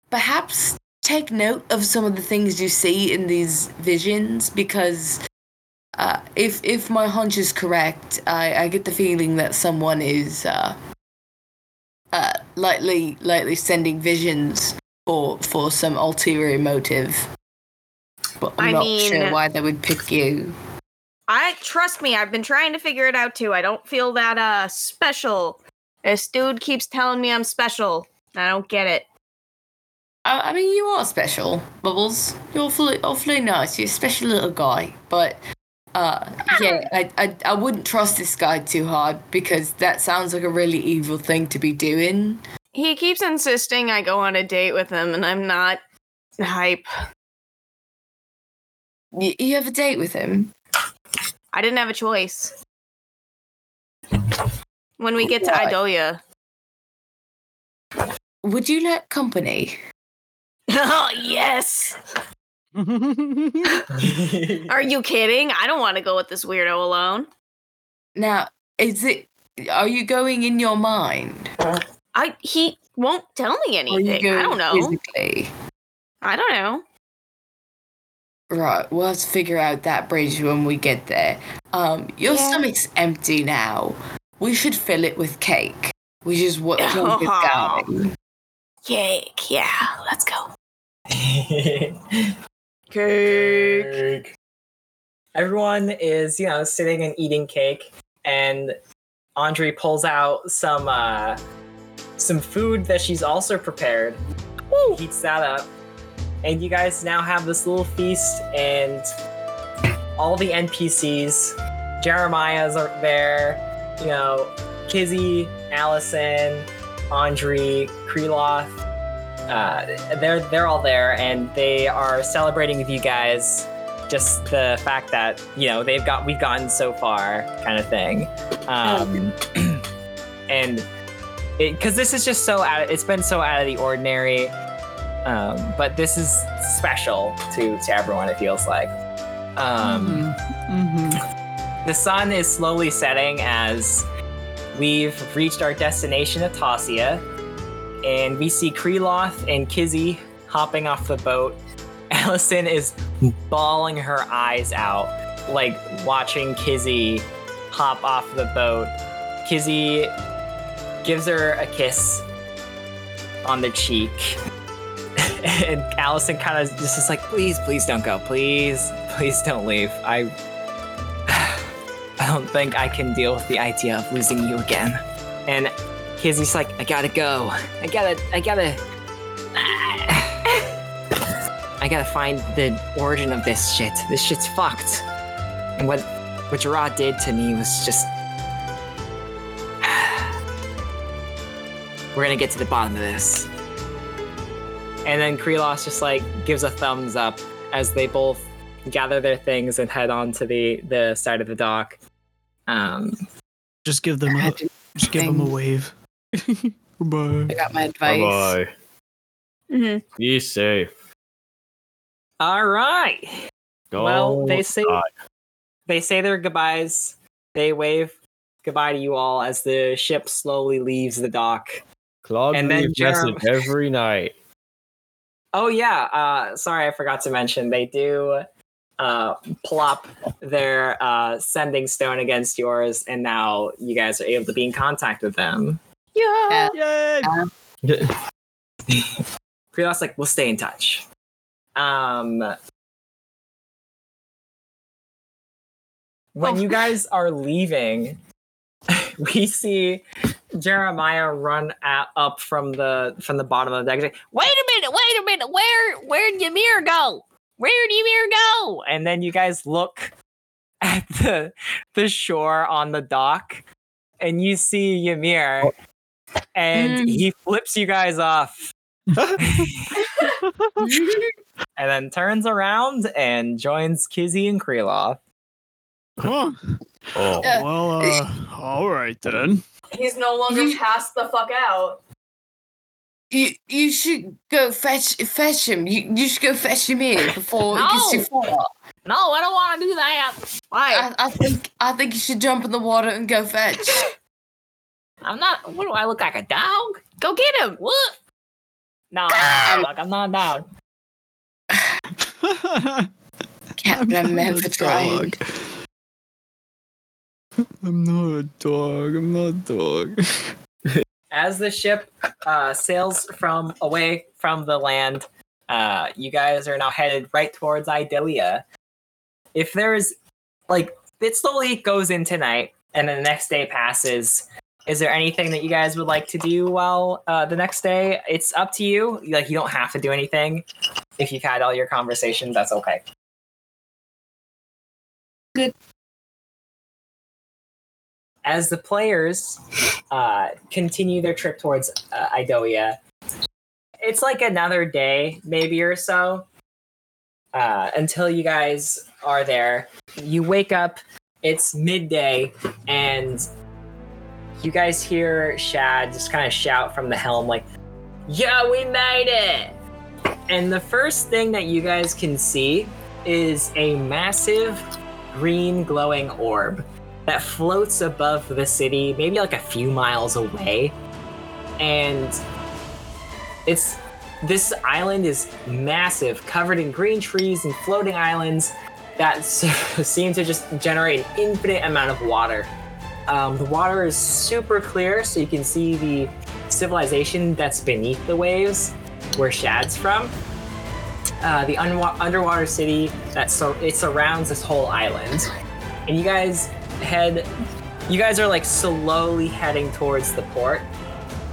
perhaps take note of some of the things you see in these visions because uh, if if my hunch is correct, I, I get the feeling that someone is uh, uh, lightly lightly sending visions for for some ulterior motive. But I'm I not mean- sure why they would pick you. I trust me, I've been trying to figure it out too. I don't feel that uh special. This dude keeps telling me I'm special. I don't get it. I, I mean, you are special, Bubbles. You're awfully, awfully nice. You're a special little guy. But, uh, yeah, I, I, I wouldn't trust this guy too hard because that sounds like a really evil thing to be doing. He keeps insisting I go on a date with him and I'm not hype. You, you have a date with him? I didn't have a choice. When we get to Why? Idoia. Would you let company? oh yes. Are you kidding? I don't want to go with this weirdo alone. Now, is it? Are you going in your mind? I he won't tell me Or are you anything. I don't know. Physically? I don't know. Right, we'll have to figure out that bridge when we get there. Um, your Yeah. stomach's empty now. We should fill it with cake, which is what Plunk is Oh. going. Cake, yeah, let's go. cake. Everyone is, you know, sitting and eating cake, and Andre pulls out some uh, some food that she's also prepared. Heats that up, and you guys now have this little feast, and all the NPCs, Jeremiah's are there, you know, Kizzy, Allison, Andre, Kreloth. Uh, they're they're all there, and they are celebrating with you guys. Just the fact that you know they've got we've gotten so far, kind of thing. Um, and because this is just so out, it's been so out of the ordinary. Um, but this is special to to everyone. It feels like. Um, The sun is slowly setting as we've reached our destination, Atasia, and we see Kreloth and Kizzy hopping off the boat. Allison is bawling her eyes out, like watching Kizzy hop off the boat. Kizzy gives her a kiss on the cheek. and Allison kind of just is like, please, please don't go. Please, please don't leave. I I don't think I can deal with the idea of losing you again. And Kizzy's like, I gotta go. I gotta, I gotta. I gotta find the origin of this shit. This shit's fucked. And what what Gerard did to me was just. We're gonna get to the bottom of this. And then Kreloth just like gives a thumbs up as they both gather their things and head on to the the side of the dock. Um, Just give them a just give them a wave. Bye. I got my advice. bye. Mhm. Be safe. all right. Don't well, they say die. they say their goodbyes. They wave goodbye to you all as the ship slowly leaves the dock. Clog and then leave Jerem- every night. Oh yeah, uh, sorry, I forgot to mention they do uh, plop their uh, sending stone against yours, and now you guys are able to be in contact with them. Yeah. Yay! Kreloth like, we'll stay in touch. Um, when you guys are leaving, we see Jeremiah run at, up from the from the bottom of the deck. He's like, wait a minute, wait a minute, where where'd Ymir go? Where'd Ymir go? And then you guys look at the the shore on the dock, and you see Ymir, and he flips you guys off. and then turns around and joins Kizzy and Kreloth. Huh. Oh, Well, uh, all right then. He's no longer passed the fuck out. You you should go fetch fetch him. You you should go fetch him in before it gets too far. No, I don't want to do that. Why? I, I think I think you should jump in the water and go fetch. I'm not. What do I look like? A dog? Go get him. What? No, I'm not, I'm not down. Captain I'm Man not for trying. dog. I'm not a dog. I'm not a dog. As the ship uh, sails from away from the land, uh, you guys are now headed right towards Idoia. If there's like it slowly goes into night, and then the next day passes. Is there anything that you guys would like to do while uh, the next day? It's up to you. Like you don't have to do anything. If you've had all your conversations, that's okay. Good. As the players uh, continue their trip towards uh, Idoia, it's like another day, maybe or so, uh, until you guys are there. You wake up, it's midday, and you guys hear Shad just kind of shout from the helm, like, Yo, we made it! And the first thing that you guys can see is a massive green glowing orb that floats above the city, maybe like a few miles away. And it's this island is massive, covered in green trees and floating islands that seem to just generate an infinite amount of water. Um, the water is super clear, so you can see the civilization that's beneath the waves, where Shad's from. Uh, the unwa- underwater city that so it surrounds this whole island, and you guys head. You guys are like slowly heading towards the port,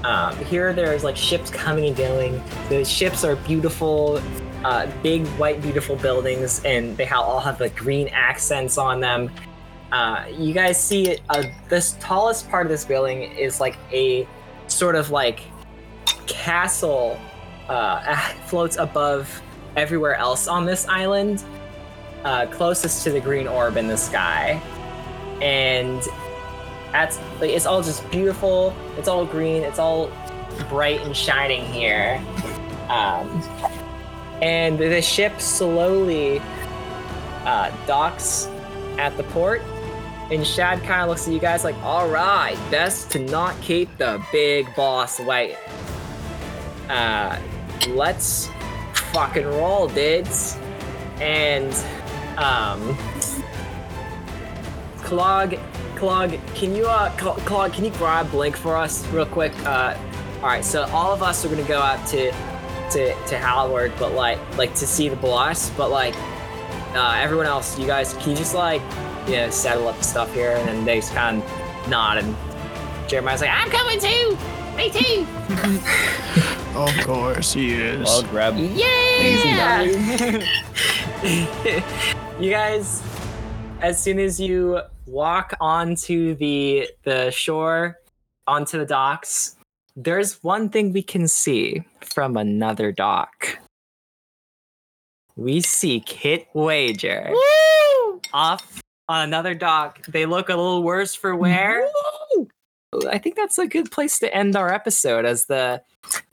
Um, here, there's like ships coming and going. The ships are beautiful, uh, big white, beautiful buildings, and they all have like green accents on them. Uh, you guys see uh, this tallest part of this building is like a sort of like castle uh, floats above everywhere else on this island, uh, closest to the green orb in the sky, and that's like it's all just beautiful. It's all green. It's all bright and shining here, um, and the ship slowly uh, docks at the port. And Shad kind of looks at you guys like, all right, best to not keep the big boss waiting. Uh, let's fucking roll, dudes. And, um, Clog, Clog, can you, uh, Clog, can you grab Blink for us real quick? Uh, all right, so all of us are gonna go out to, to, to Howard, but like, like to see the boss, but like, uh, everyone else, you guys, can you just like, you know, settle up the stuff here? And then they just kind of nod, and Jeremiah's like, I'm coming too! Me too! Of course he is. I'll grab. Yeah! you guys, as soon as you walk onto the the shore, onto the docks, there's one thing we can see from another dock. We see Kit Wager off on another dock. They look a little worse for wear. I think that's a good place to end our episode as the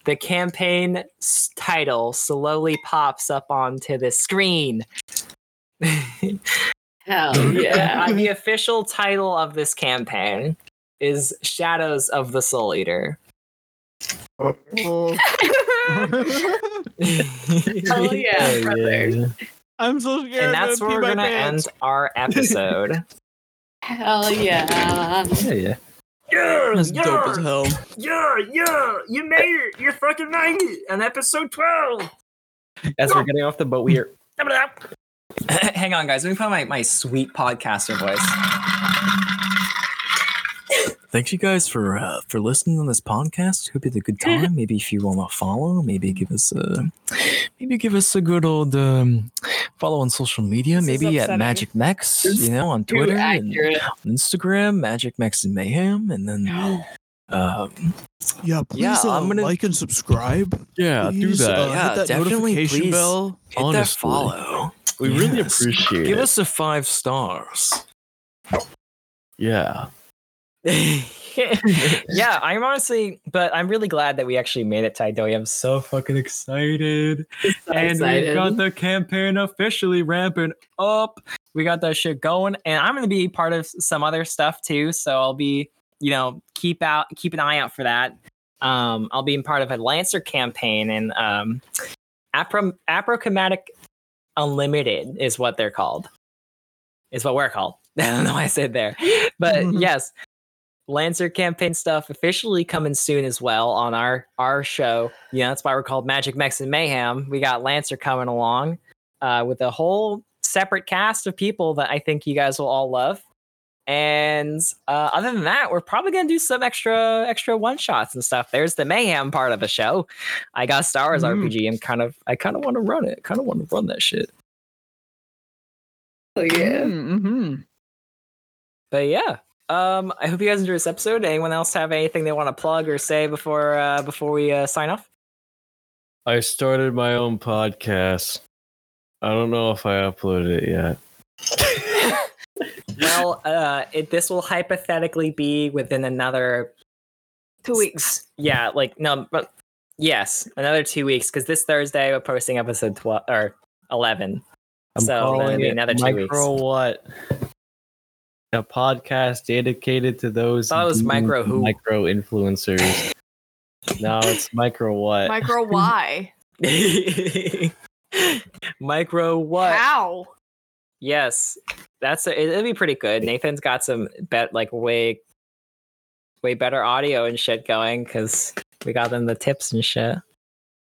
the campaign title slowly pops up onto the screen. Hell yeah. Uh, the official title of this campaign is Shadows of the Soul Eater. Hell yeah, brother. I'm so scared. and that's where we're gonna pants. end our episode. Hell yeah. Yeah, yeah. yeah, That's dope as hell. yeah, yeah, you made it. You're fucking made it. On episode 12. As we're getting off the boat, we hear. Hang on, guys. Let me put on my, my sweet podcaster voice. Thanks you guys for uh, for listening on this podcast. Hope you had a good time. Maybe if you want to follow, maybe give us a maybe give us a good old um, follow on social media. This maybe at. Magic Mechs, you know, on Twitter and on Instagram, Magic Mechs and Mayhem, and then um, Yeah, please Yeah, uh, I'm gonna- like and subscribe. Yeah, Please, do that. uh, Yeah, hit that definitely, notification please. bell. hit that follow. We really Yes. appreciate Give it. us a five stars. yeah. yeah, I'm honestly, but I'm really glad that we actually made it to Idoia. I'm so fucking excited. and we got the campaign officially ramping up. We got that shit going, and I'm gonna be part of some other stuff too. So I'll be, you know, keep out, keep an eye out for that. Um, I'll be in part of a Lancer campaign, and um, Apro Aprochromatic Unlimited is what they're called. Is what we're called. I don't know why I said there, but yes, Lancer campaign stuff officially coming soon as well on our our show. Yeah, that's why we're called Magic Mechs and Mayhem. We got Lancer coming along uh, with a whole separate cast of people that I think you guys will all love. And uh, other than that, we're probably gonna do some extra extra one shots and stuff. There's the mayhem part of the show. I got Star Wars Mhm. RPG. I'm kind of I kind of want to run it. Kind of want to run that shit. Hell yeah. Mm-hmm. But yeah, um, I hope you guys enjoyed this episode. Anyone else have anything they want to plug or say before uh, before we uh, sign off? I started my own podcast. I don't know if I uploaded it yet. well, uh, it, this will hypothetically be within another Two weeks. yeah, like no, but yes, another two weeks because this Thursday we're posting episode twelve or eleven. I'm so then it'll be another two micro weeks. what? A podcast dedicated to those Thought it was micro who. micro influencers. no, it's micro what? Micro why? Micro what? How? Yes, that's a, it'll be pretty good. Nathan's got some bet like way, way better audio and shit going because we got them the tips and shit.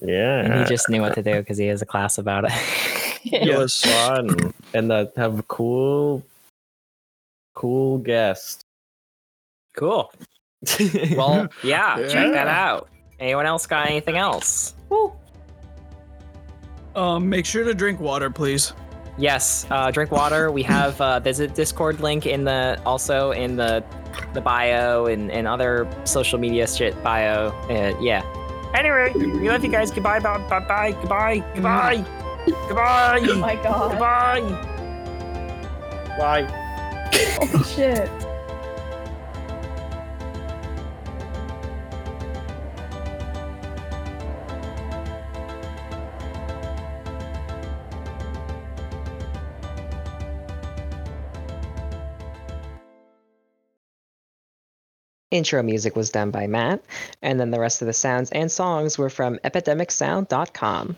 yeah, And he just knew what to do because he has a class about it. it was fun and uh, have a cool, cool guest. cool. well, yeah, check that out. Anyone else got anything else? Um, make sure to drink water, please. Yes, uh, drink water. We have uh, there's a Discord link in the also in the the bio and, and other social media shit bio. Uh, yeah. Anyway, we love you guys. Goodbye, bye, bye, bye, goodbye, goodbye, goodbye. Oh my god. Goodbye. Bye. Holy shit. Intro music was done by Matt, and then the rest of the sounds and songs were from epidemicsound.com.